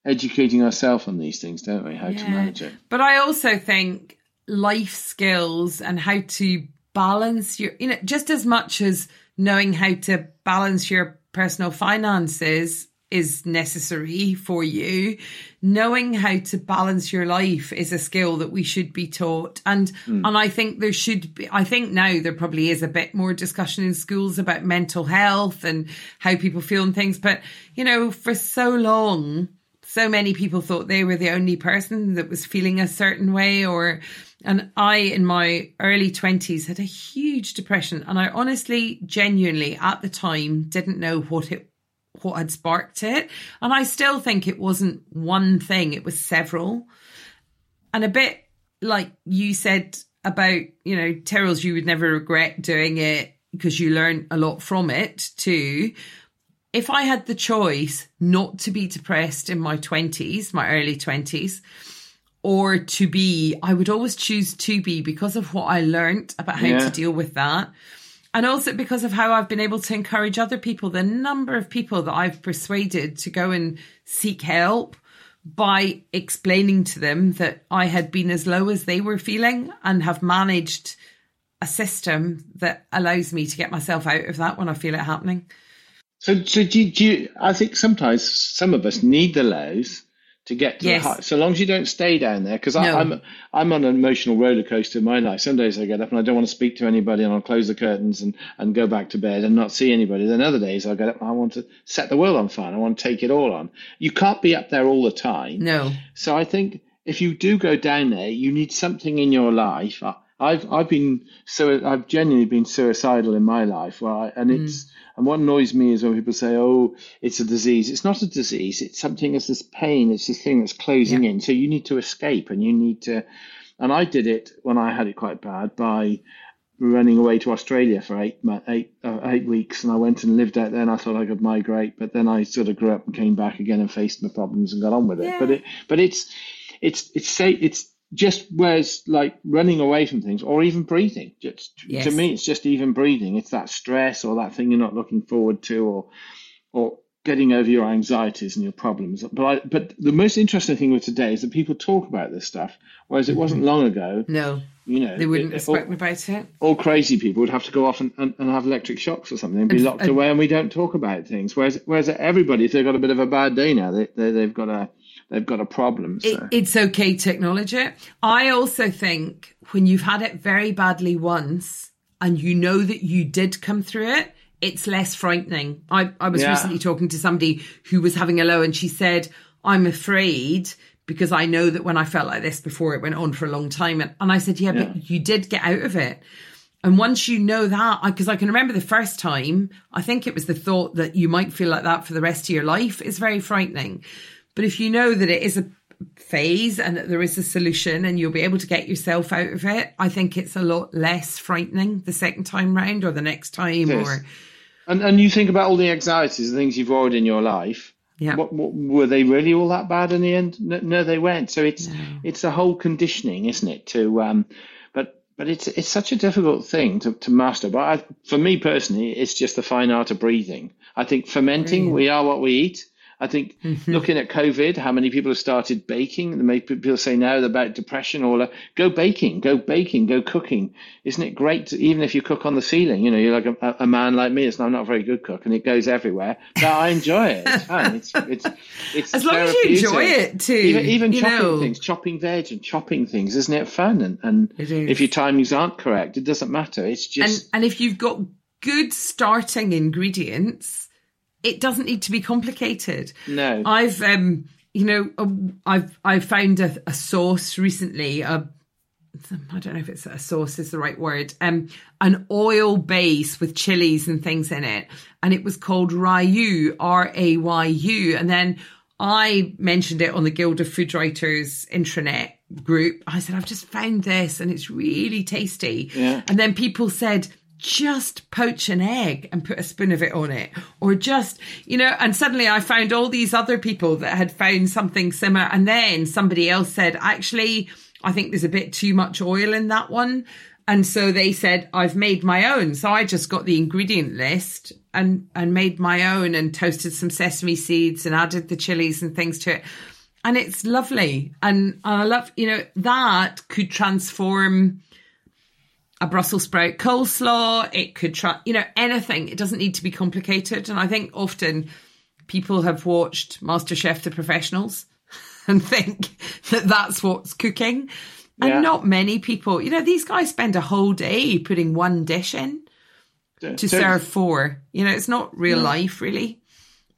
educating ourselves on these things, don't we? How yeah. to manage it. But I also think life skills and how to balance your, you know, just as much as knowing how to balance your personal finances is necessary for you. Knowing how to balance your life is a skill that we should be taught. And, mm. and I think there should be, I think now there probably is a bit more discussion in schools about mental health and how people feel and things. But, you know, for so long, so many people thought they were the only person that was feeling a certain way or, and I, in my early 20s, had a huge depression. And I honestly, genuinely, at the time, didn't know what it what had sparked it. And I still think it wasn't one thing, it was several. And a bit like you said about, you know, Tyrrell's you would never regret doing it because you learn a lot from it too. If I had the choice not to be depressed in my 20s, my early 20s, or to be, I would always choose to be because of what I learned about how yeah. to deal with that and also because of how I've been able to encourage other people, the number of people that I've persuaded to go and seek help by explaining to them that I had been as low as they were feeling and have managed a system that allows me to get myself out of that when I feel it happening. So, so do you, do you, I think sometimes some of us need the lows to get to yes. the high. So long as you don't stay down there, because no. I'm I'm on an emotional roller coaster in my life. Some days I get up and I don't want to speak to anybody, and I'll close the curtains and, and go back to bed and not see anybody. Then other days I get up and I want to set the world on fire. I want to take it all on. You can't be up there all the time. No. So I think if you do go down there, you need something in your life. Uh, I've I've been so I've genuinely been suicidal in my life, right? And mm. it's and what annoys me is when people say, "Oh, it's a disease." It's not a disease. It's something. It's this pain. It's this thing that's closing yeah. in. So you need to escape, and you need to. And I did it when I had it quite bad by running away to Australia for eight eight uh, eight weeks, and I went and lived out there. And I thought I could migrate, but then I sort of grew up and came back again and faced my problems and got on with it. Yeah. But it, but it's, it's, it's say it's just whereas like running away from things or even breathing. Just yes. to me it's just even breathing. It's that stress or that thing you're not looking forward to or or getting over your anxieties and your problems. But I, but the most interesting thing with today is that people talk about this stuff whereas it wasn't mm-hmm. long ago no. you know they wouldn't it, have spoken about it. all crazy people would have to go off and, and, and have electric shocks or something and be locked and, away and we don't talk about things. Whereas whereas everybody if they've got a bit of a bad day now. They, they, they've got a they've got a problem. So. It, it's okay to acknowledge it. I also think when you've had it very badly once and you know that you did come through it, it's less frightening. I, I was yeah. recently talking to somebody who was having a low and she said, I'm afraid because I know that when I felt like this before, it went on for a long time. And, and I said, yeah, yeah, but you did get out of it. And once you know that, because I, I, can remember the first time, I think it was the thought that you might feel like that for the rest of your life is very frightening. But if you know that it is a phase and that there is a solution and you'll be able to get yourself out of it, I think it's a lot less frightening the second time round or the next time. Or and and you think about all the anxieties and things you've avoided in your life. Yeah. What, what, were they really all that bad in the end? No, no they weren't. So it's no. it's a whole conditioning, isn't it? To um, but but it's it's such a difficult thing to, to master. But I, for me personally, it's just the fine art of breathing. I think fermenting, we are what we eat. I think mm-hmm. looking at COVID, how many people have started baking? People say now about depression or go baking, go baking, go cooking. Isn't it great? To, even if you cook on the ceiling, you know, you're like a, a man like me. It's I'm not a very good cook, and it goes everywhere. But I enjoy it. It's fun. It's it's it's as long as you enjoy it too. Even, even chopping know. things, chopping veg and chopping things, isn't it fun? And and if your timings aren't correct, it doesn't matter. It's just and, and if you've got good starting ingredients it doesn't need to be complicated. No, I've um, you know, I've I've found a, a sauce recently. A, I don't know if it's a sauce is the right word. Um, an oil base with chilies and things in it, and it was called Rayu, R A Y U, and then I mentioned it on the Guild of Food Writers intranet group. I said, I've just found this and it's really tasty. Yeah. And then people said, just poach an egg and put a spoon of it on it or just you know and suddenly i found all these other people that had found something similar and then somebody else said actually i think there's a bit too much oil in that one and so they said i've made my own so i just got the ingredient list and and made my own and toasted some sesame seeds and added the chilies and things to it. And it's lovely. And I love, you know, that could transform a Brussels sprout coleslaw. It could try, you know, anything. It doesn't need to be complicated. And I think often people have watched MasterChef The Professionals [LAUGHS] and think that that's what's cooking. And yeah. not many people, you know, these guys spend a whole day putting one dish in to serve four. You know, it's not real yeah. life, really.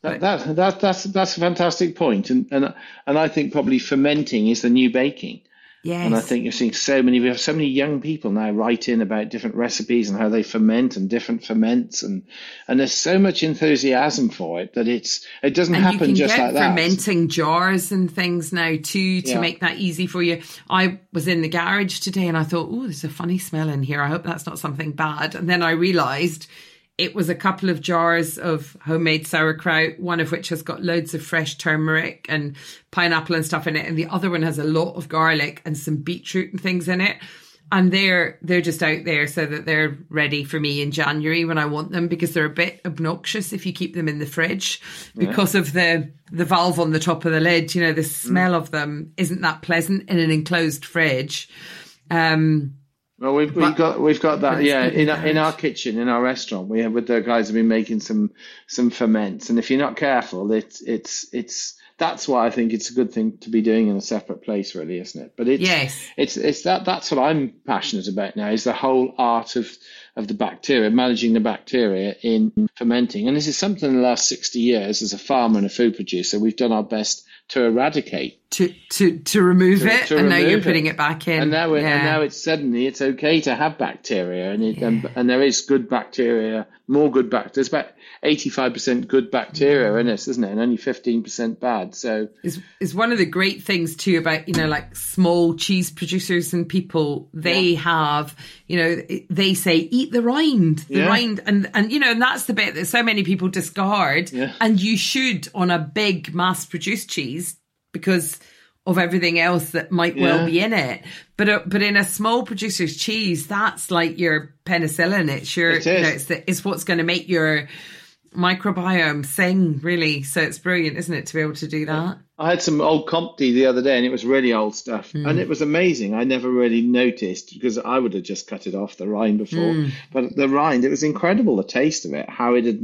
That, that, that, that's that's a fantastic point, and and and I think probably fermenting is the new baking. Yes. And I think you're seeing so many, we have so many young people now write in about different recipes and how they ferment and different ferments. And, and there's so much enthusiasm for it that it's, it doesn't and happen just like that. fermenting jars and things now too to yeah. make that easy for you. I was in the garage today and I thought, oh, there's a funny smell in here. I hope that's not something bad. And then I realized it was a couple of jars of homemade sauerkraut, one of which has got loads of fresh turmeric and pineapple and stuff in it, and the other one has a lot of garlic and some beetroot and things in it. And they're they're just out there so that they're ready for me in January when I want them because they're a bit obnoxious if you keep them in the fridge because yeah. of the the valve on the top of the lid. You know, the smell mm. of them isn't that pleasant in an enclosed fridge. Um, well, we've, we've got we've got that yeah in our, in our kitchen in our restaurant we have with the guys have been making some some ferments. And if you're not careful it's it's it's that's why I think it's a good thing to be doing in a separate place really isn't it? But it's yes. it's it's that that's what I'm passionate about now is the whole art of of the bacteria managing the bacteria in fermenting. And this is something in the last 60 years as a farmer and a food producer we've done our best to eradicate to to to remove to, it, to and remove now you're putting it. back in. And now, yeah. and now it's suddenly it's okay to have bacteria, and it, yeah. and, and, there is good bacteria, more good bacteria. There's about eighty five percent good bacteria mm. in this, isn't it? And only fifteen percent bad. So is is one of the great things too about you know like small cheese producers and people. They yeah. have you know they say eat the rind, the rind, and and you know and that's the bit that so many people discard. And you should on a big mass produced cheese because of everything else that might yeah. well be in it. But uh, but in a small producer's cheese, that's like your penicillin. It's your it you know, it's the, it's what's going to make your microbiome sing really. So it's brilliant, isn't it, to be able to do that? I had some old Comté the other day, and it was really old stuff, mm. and it was amazing. I never really noticed because I would have just cut it off the rind before, mm. but the rind, it was incredible the taste of it, how it had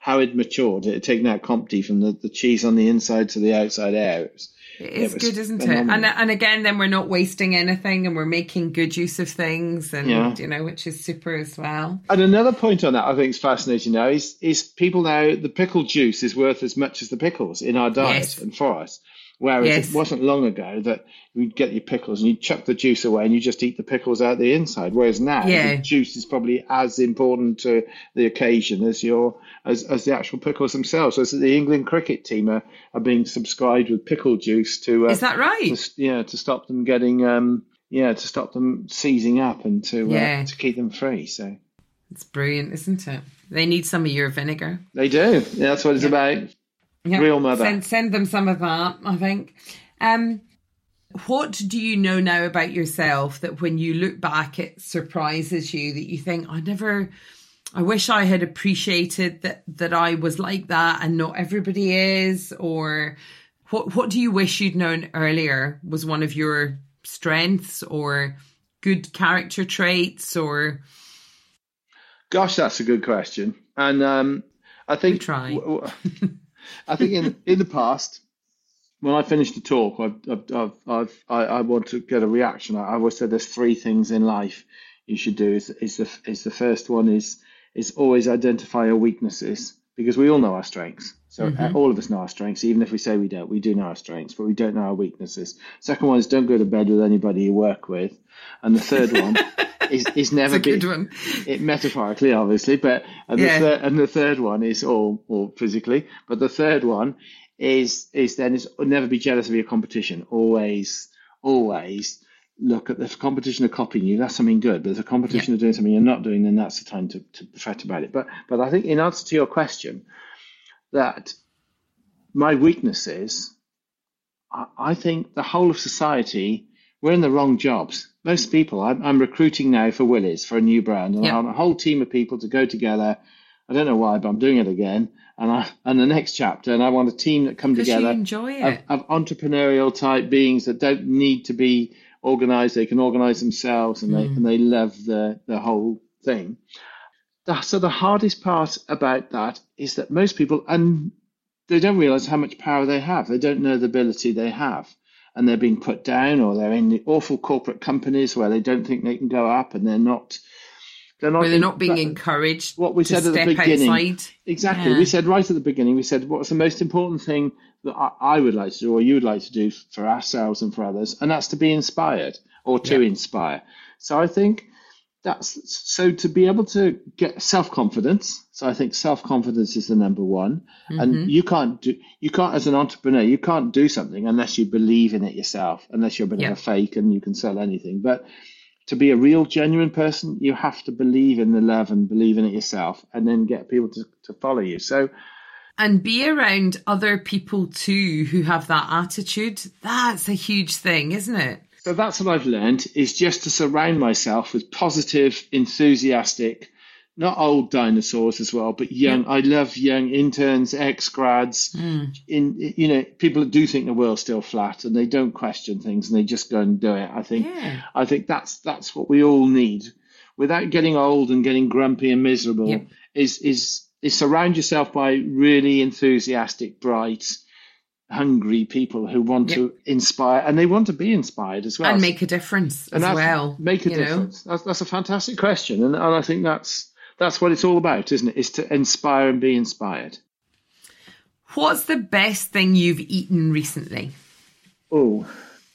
how it matured. It had taken out Comté from the, the cheese on the inside to the outside air. It was it's it good, isn't phenomenal. it? And and again, then we're not wasting anything, and we're making good use of things, and yeah. you know, which is super as well. And another point on that I think is fascinating now is is people now the pickle juice is worth as much as the pickles in our diet yes. and for us. Whereas yes. it wasn't long ago that you'd get your pickles and you'd chuck the juice away and you just eat the pickles out the inside. Whereas now yeah. the juice is probably as important to the occasion as your as, as the actual pickles themselves. So the England cricket team are, are being subscribed with pickle juice to uh, is that right? To, yeah, to stop them getting um yeah to stop them seizing up and to uh, yeah. to keep them free. So it's brilliant, isn't it? They need some of your vinegar. They do. Yeah, that's what it's yeah. about. Yep. Real mother. Send, send them some of that, I think. Um, what do you know now about yourself that when you look back, it surprises you that you think, I never, I wish I had appreciated that, that I was like that and not everybody is? Or what, what do you wish you'd known earlier was one of your strengths or good character traits or? Gosh, that's a good question. And um, I think. We try. W- w- I think in in the past, when I finish the talk, I've, I've, I've, i I, want to get a reaction. I always said there's three things in life you should do. Is, is the is the first one is is always identify your weaknesses because we all know our strengths. So mm-hmm. all of us know our strengths, even if we say we don't. We do know our strengths, but we don't know our weaknesses. Second one is don't go to bed with anybody you work with, and the third one [LAUGHS] is, is never be. It metaphorically, obviously, but and the, yeah. third, and the third one is all or physically, but the third one is is then is never be jealous of your competition. Always, always look at the competition of copying you. That's something good, but if the competition yeah. of doing something you're not doing, then that's the time to to fret about it. But but I think in answer to your question, that my weakness is, I, I think the whole of society we're in the wrong jobs. Most people, I'm, I'm recruiting now for Willy's for a new brand, and I have a whole team of people to go together I don't know why, but I'm doing it again. And I and the next chapter, and I want a team that come together enjoy it. Of, of, entrepreneurial type beings that don't need to be organized; they can organize themselves, and mm. they and they love the the whole thing. So the hardest part about that is that most people and they don't realize how much power they have. They don't know the ability they have, and they're being put down, or they're in the awful corporate companies where they don't think they can go up, and they're not they're not, they're not being encouraged. What we said at the beginning, outside. exactly. Yeah. We said right at the beginning. We said what's the most important thing that I, I, would like to do, or you would like to do for ourselves and for others, and that's to be inspired or to yeah. inspire. So I think that's so to be able to get self confidence. So I think self confidence is the number one, mm-hmm. and you can't do you can't as an entrepreneur you can't do something unless you believe in it yourself, unless you're a bit yeah. of a fake and you can sell anything, but to be a real, genuine person, you have to believe in the love and believe in it yourself, and then get people to, to follow you. So, and be around other people too who have that attitude. That's a huge thing, isn't it? So that's what I've learned is just to surround myself with positive, enthusiastic, not old dinosaurs as well, but young. Yeah. I love young interns, ex grads. Mm. In you know, people that do think the world's still flat and they don't question things and they just go and do it. I think yeah. I think that's that's what we all need, without getting old and getting grumpy and miserable. Yeah. Is is is surround yourself by really enthusiastic, bright, hungry people who want to inspire and they want to be inspired as well and make a difference and as well. Make a difference. That's, that's, a fantastic question, and, and I think that's that's what it's all about, isn't it? Is to inspire and be inspired. What's the best thing you've eaten recently? Oh,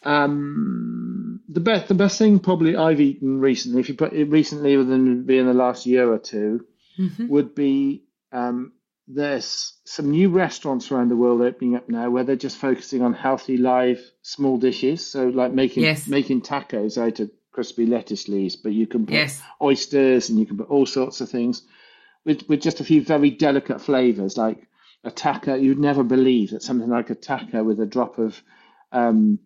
um, the best the best thing probably I've eaten recently, if you put it recently within be in the last year or 2 mm-hmm. would be um, there's some new restaurants around the world opening up now where they're just focusing on healthy live small dishes. So like making yes. making tacos out of crispy lettuce leaves, but you can put yes. oysters and you can put all sorts of things with with just a few very delicate flavors like a taco. You'd never believe that something like a taco with a drop of um,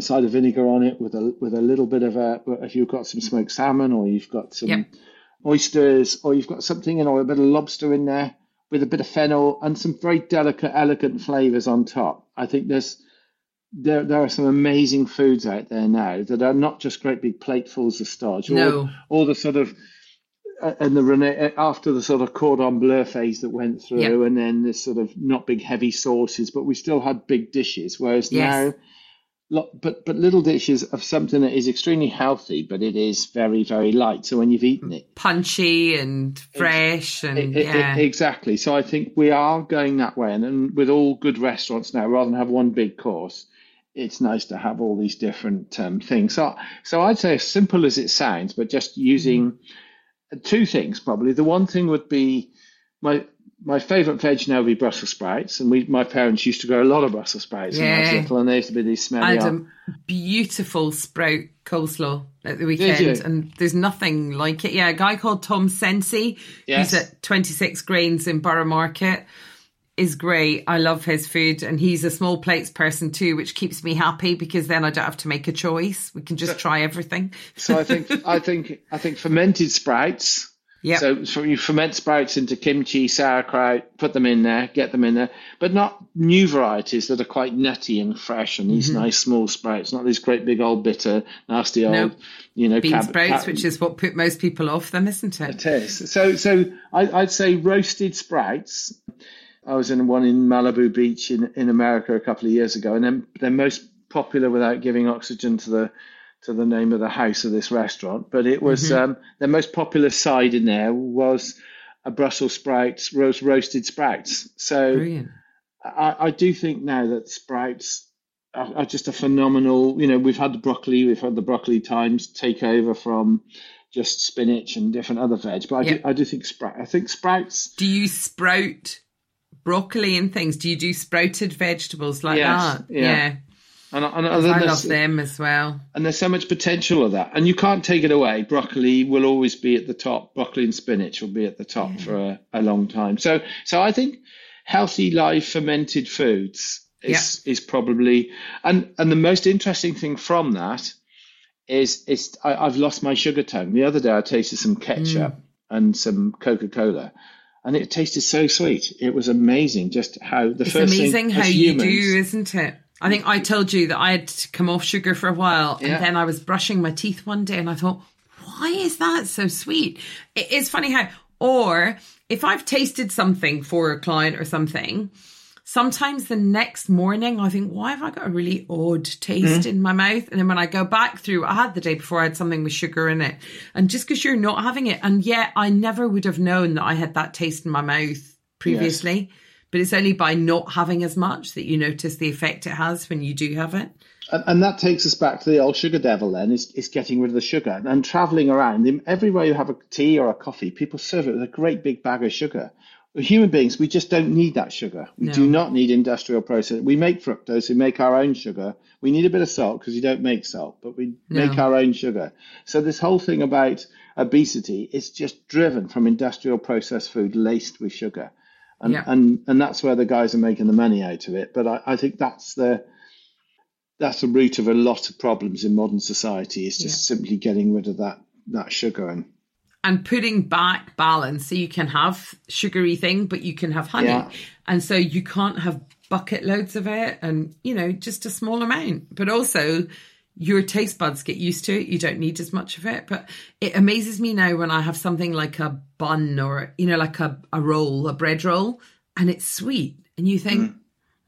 cider vinegar on it, with a with a little bit of a if you've got some smoked salmon or you've got some yep. Oysters or you've got something you know a bit of lobster in there with a bit of fennel and some very delicate, elegant flavors on top. I think there's there there are some amazing foods out there now that are not just great big platefuls of starch. No. All, the sort of uh, and the uh, after the sort of cordon bleu phase that went through, and then this sort of not big heavy sauces, but we still had big dishes. Whereas yes. now, but but little dishes of something that is extremely healthy, but it is very very light. So when you've eaten it, punchy and fresh, and it, it, yeah. exactly. So I think we are going that way, and, and with all good restaurants now, rather than have one big course it's nice to have all these different um, things. So, so I'd say as simple as it sounds, but just using mm-hmm. two things probably. The one thing would be my my favourite veg now would be Brussels sprouts, and we my parents used to grow a lot of Brussels sprouts yeah. when I was little, and they used to be these smelly. I had a beautiful sprout coleslaw at the weekend, and there's nothing like it. Yeah, a guy called Tom Sensi, yes. who's at 26 Grains in Borough Market is great. I love his food, and he's a small plates person too, which keeps me happy because then I don't have to make a choice. We can just try everything. so I think [LAUGHS] I think I think fermented sprouts. Yeah. So, so you ferment sprouts into kimchi, sauerkraut, put them in there, get them in there, but not new varieties that are quite nutty and fresh and these mm-hmm. nice small sprouts, not these great big old bitter, nasty old, you know, bean cab- sprouts, cab- which is what put most people off them, isn't it? It is. So, so I, I'd say roasted sprouts I was in one in Malibu Beach in, in America a couple of years ago, and they're, they're most popular without giving oxygen to the to the name of the house of this restaurant. But it was mm-hmm. um, the most popular side in there was a Brussels sprouts, roast roasted sprouts. So I, I, do think now that sprouts are, are, just a phenomenal. You know, we've had the broccoli, we've had the broccoli times take over from just spinach and different other veg. But I, yep. do, I do think sprout. I think sprouts. Do you sprout broccoli and things. Do you do sprouted vegetables like yes, that? Yeah. yeah. And, and, and I love them as well. And there's so much potential of that. And you can't take it away. Broccoli will always be at the top. Broccoli and spinach will be at the top yeah. for a, a, long time. So so I think healthy live fermented foods is yeah. is probably and and the most interesting thing from that is is I, have lost my sugar tone. The other day I tasted some ketchup. Mm and some Coca Cola, and it tasted so sweet. It was amazing just how the it's first amazing thing how as you do, isn't it? I think I told you that I had to come off sugar for a while, Yeah. and then I was brushing my teeth one day, and I thought, why is that so sweet? It is funny how, or if I've tasted something for a client or something, sometimes the next morning I think, why have I got a really odd taste mm. in my mouth? And then when I go back through, I had the day before I had something with sugar in it, and just because you're not having it, and yet I never would have known that I had that taste in my mouth previously. But it's only by not having as much that you notice the effect it has when you do have it. And, and that takes us back to the old sugar devil then, is, is getting rid of the sugar. And traveling around, everywhere you have a tea or a coffee, people serve it with a great big bag of sugar. Human beings, we just don't need that sugar. We do not need industrial process. We make fructose, we make our own sugar. We need a bit of salt because you don't make salt, but we make our own sugar. So this whole thing about obesity is just driven from industrial processed food laced with sugar. And, Yeah. and and that's where the guys are making the money out of it. But I, I think that's the that's the root of a lot of problems in modern society is just simply getting rid of that that sugar and and putting back balance so you can have sugary thing but you can have honey Yeah. and so you can't have bucket loads of it and you know just a small amount but also your taste buds get used to it. You don't need as much of it. But it amazes me now when i have something like a bun or you know like a, a roll a bread roll and it's sweet. And you think mm.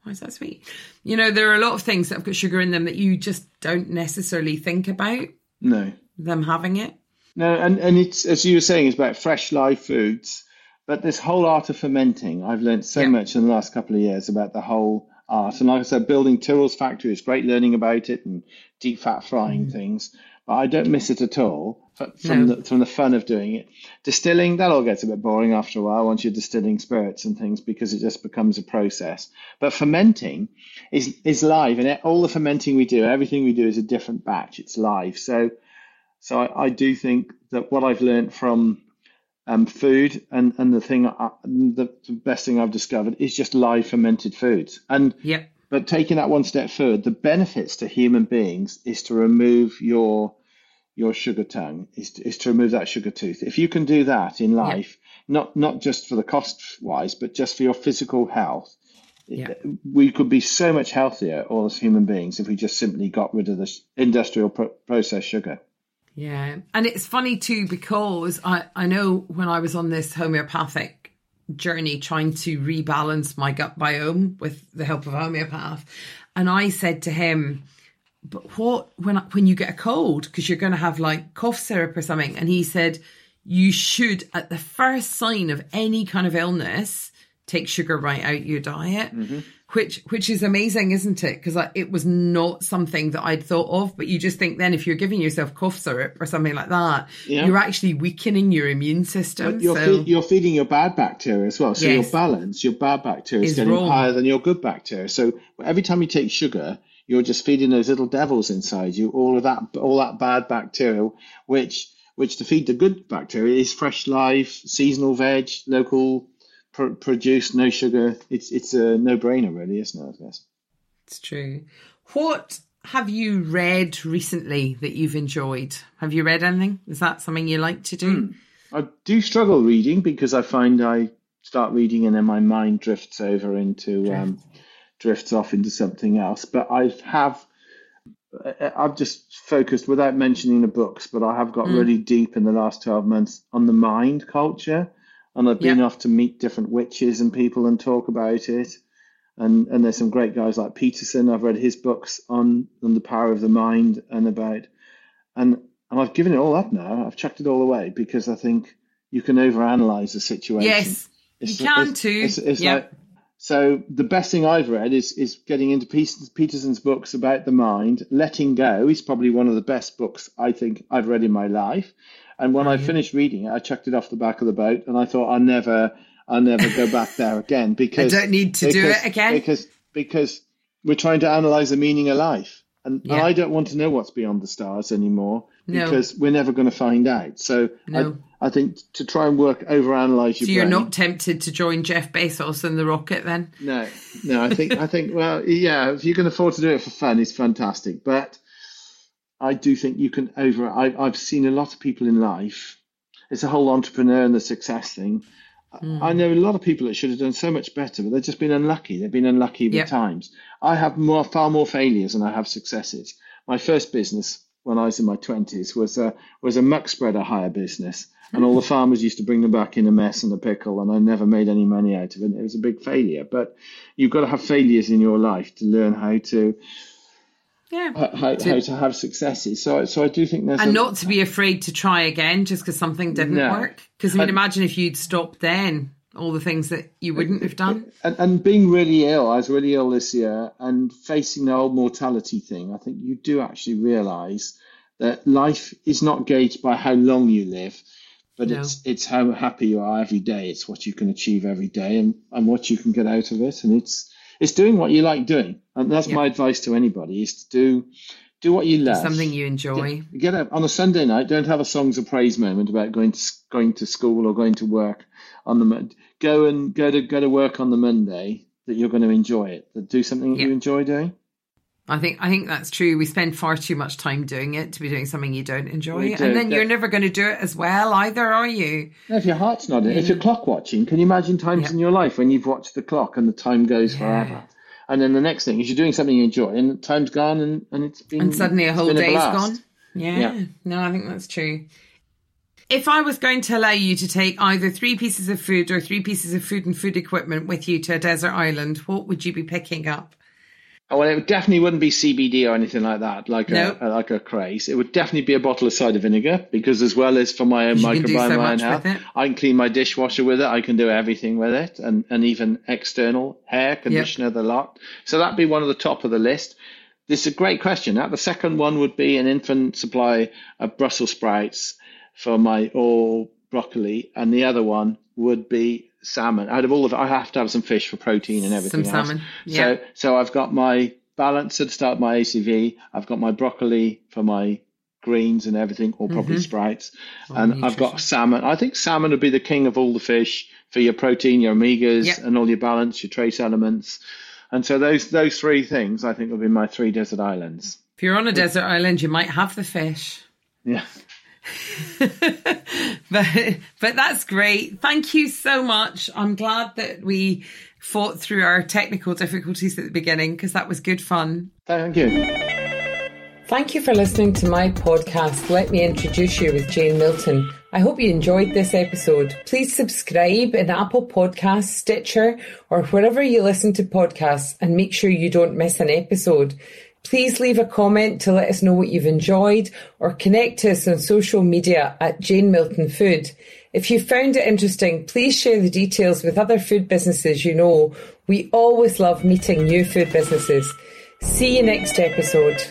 why is that sweet? You know there are a lot of things that have got sugar in them that you just don't necessarily think about no. them having it. No and and it's as you were saying it's about fresh live foods. But this whole art of fermenting i've learned so Yeah. much in the last couple of years about the whole art. And like i said building tyrrell's factory is great learning about it and deep fat frying mm. things but i don't miss it at all uh, from No. the from the fun of doing it. Distilling that all gets a bit boring after a while once you're distilling spirits and things because it just becomes a process. But fermenting is is live and all the fermenting we do everything we do is a different batch. It's live. So so I, I do think that what I've learned from um, food and, and the thing, I, the, the best thing I've discovered is just live fermented foods. And yep but taking that one step further, the benefits to human beings is to remove your your sugar tongue, is to, is to remove that sugar tooth. If you can do that in life, not not just for the cost wise, but just for your physical health, Yeah. we could be so much healthier all as human beings if we just simply got rid of this industrial pro- processed sugar. Yeah. And it's funny too because I, I know when I was on this homeopathic journey trying to rebalance my gut biome with the help of homeopath, and I said to him, but what when when you get a cold because you're going to have like cough syrup or something? And he said you should at the first sign of any kind of illness take sugar right out your diet mm-hmm. which which is amazing isn't it because it was not something that I'd thought of but you just think then if you're giving yourself cough syrup or something like that Yeah. you're actually weakening your immune system You're, so feed, you're feeding your bad bacteria as well. So Yes. your balance, your bad bacteria is Is getting wrong. higher than your good bacteria. So every time you take sugar, you're just feeding those little devils inside you all of that, all that bad bacteria, which which to feed the good bacteria is fresh, live, seasonal veg, local pr- produced, no sugar. It's it's a no brainer, really, isn't it? I guess. It's true. What have you read recently that you've enjoyed? Have you read anything? Is that something you like to do? I do struggle reading because I find I start reading and then my mind drifts over into um, drifts off into something else. But I have I've just focused without mentioning the books, but I have got really deep in the last twelve months on the mind culture, and I've been Yeah. off to meet different witches and people and talk about it. And and there's some great guys like Peterson. I've read his books on on the power of the mind and about and and I've given it all up now. I've chucked it all away because I think you can overanalyze the situation. Yes, It's- you can it's- too. It's, it's Yep. like so. The best thing I've read is is getting into Peterson's, Peterson's books about the mind. Letting Go is probably one of the best books I think I've read in my life. And when I mm-hmm. finished reading it, I chucked it off the back of the boat, and I thought I'll never, I'll never go back there again [LAUGHS] because I don't need to do it again. because because we're trying to analyze the meaning of life, and, and Yeah. I don't want to know what's beyond the stars anymore No. because we're never going to find out. So No. I, I think to try and work overanalyze your So you're brain. not tempted to join Jeff Bezos and the rocket then? No, no. I think I think well, yeah. If you can afford to do it for fun, it's fantastic. But I do think you can over. I, I've seen a lot of people in life, it's a whole entrepreneur and the success thing. Mm. I know a lot of people that should have done so much better, but they've just been unlucky. They've been unlucky with yep. times. I have more, far more failures than I have successes. My first business when I was in my twenties was a was a muck spreader hire business, and all the [LAUGHS] farmers used to bring them back in a mess and a pickle, and I never made any money out of it. It was a big failure. But you've got to have failures in your life to learn how to yeah. how, to, how to have successes. So, so I do think there's and a, not to be afraid to try again just because something didn't no. work. Because I mean, imagine if you'd stopped then, all the things that you wouldn't have done. And, and being really ill, I was really ill this year, and facing the old mortality thing. I think you do actually realise that life is not gauged by how long you live, but no. it's it's how happy you are every day. It's what you can achieve every day, and, and what you can get out of it, and it's it's doing what you like doing. And that's my advice to anybody is to do do what you love. Something you enjoy. Get, get up on a Sunday night. Don't have a songs of praise moment about going to going to school or going to work on the go and go to go to work on the Monday that you're going to enjoy it. Do something that you enjoy doing. I think I think that's true. We spend far too much time doing it to be doing something you don't enjoy, do. and then you're never going to do it as well either, are you? No, if your heart's not in it, if you're clock watching, can you imagine times yep. in your life when you've watched the clock and the time goes yeah. forever? And then the next thing is you're doing something you enjoy, and time's gone, and, and it's been and suddenly a whole day's a gone. Yeah. yeah, no, I think that's true. If I was going to allow you to take either three pieces of food or three pieces of food and food equipment with you to a desert island, what would you be picking up? Oh, well, it definitely wouldn't be CBD or anything like that, like nope. a, like a craze. It would definitely be a bottle of cider vinegar because, as well as for my own microbiome, so health, I can clean my dishwasher with it. I can do everything with it, and and even external hair conditioner, yep. the lot. So that'd be one of the top of the list. This is a great question. Now, the second one would be an infant supply of Brussels sprouts for my or broccoli, and the other one would be salmon. Out of all of it, I have to have some fish for protein and everything. Some else. salmon. Yeah. So so I've got my balance at the start my ACV. I've got my broccoli for my greens and everything, or probably mm-hmm. sprouts. Oh, and. I've got salmon. I think salmon would be the king of all the fish for your protein, your omegas, yep. and all your balance, your trace elements. And so those those three things I think will be my three desert islands. If you're on a desert island, you might have the fish. Yeah. [LAUGHS] but but that's great. Thank you so much. I'm glad that we fought through our technical difficulties at the beginning because that was good fun. Thank you. Thank you for listening to my podcast. Let me introduce you with Jane Milton. I hope you enjoyed this episode. Please subscribe in Apple Podcasts, Stitcher, or wherever you listen to podcasts and make sure you don't miss an episode. Please leave a comment to let us know what you've enjoyed or connect to us on social media at Jane Milton Food. If you found it interesting, please share the details with other food businesses you know. We always love meeting new food businesses. See you next episode.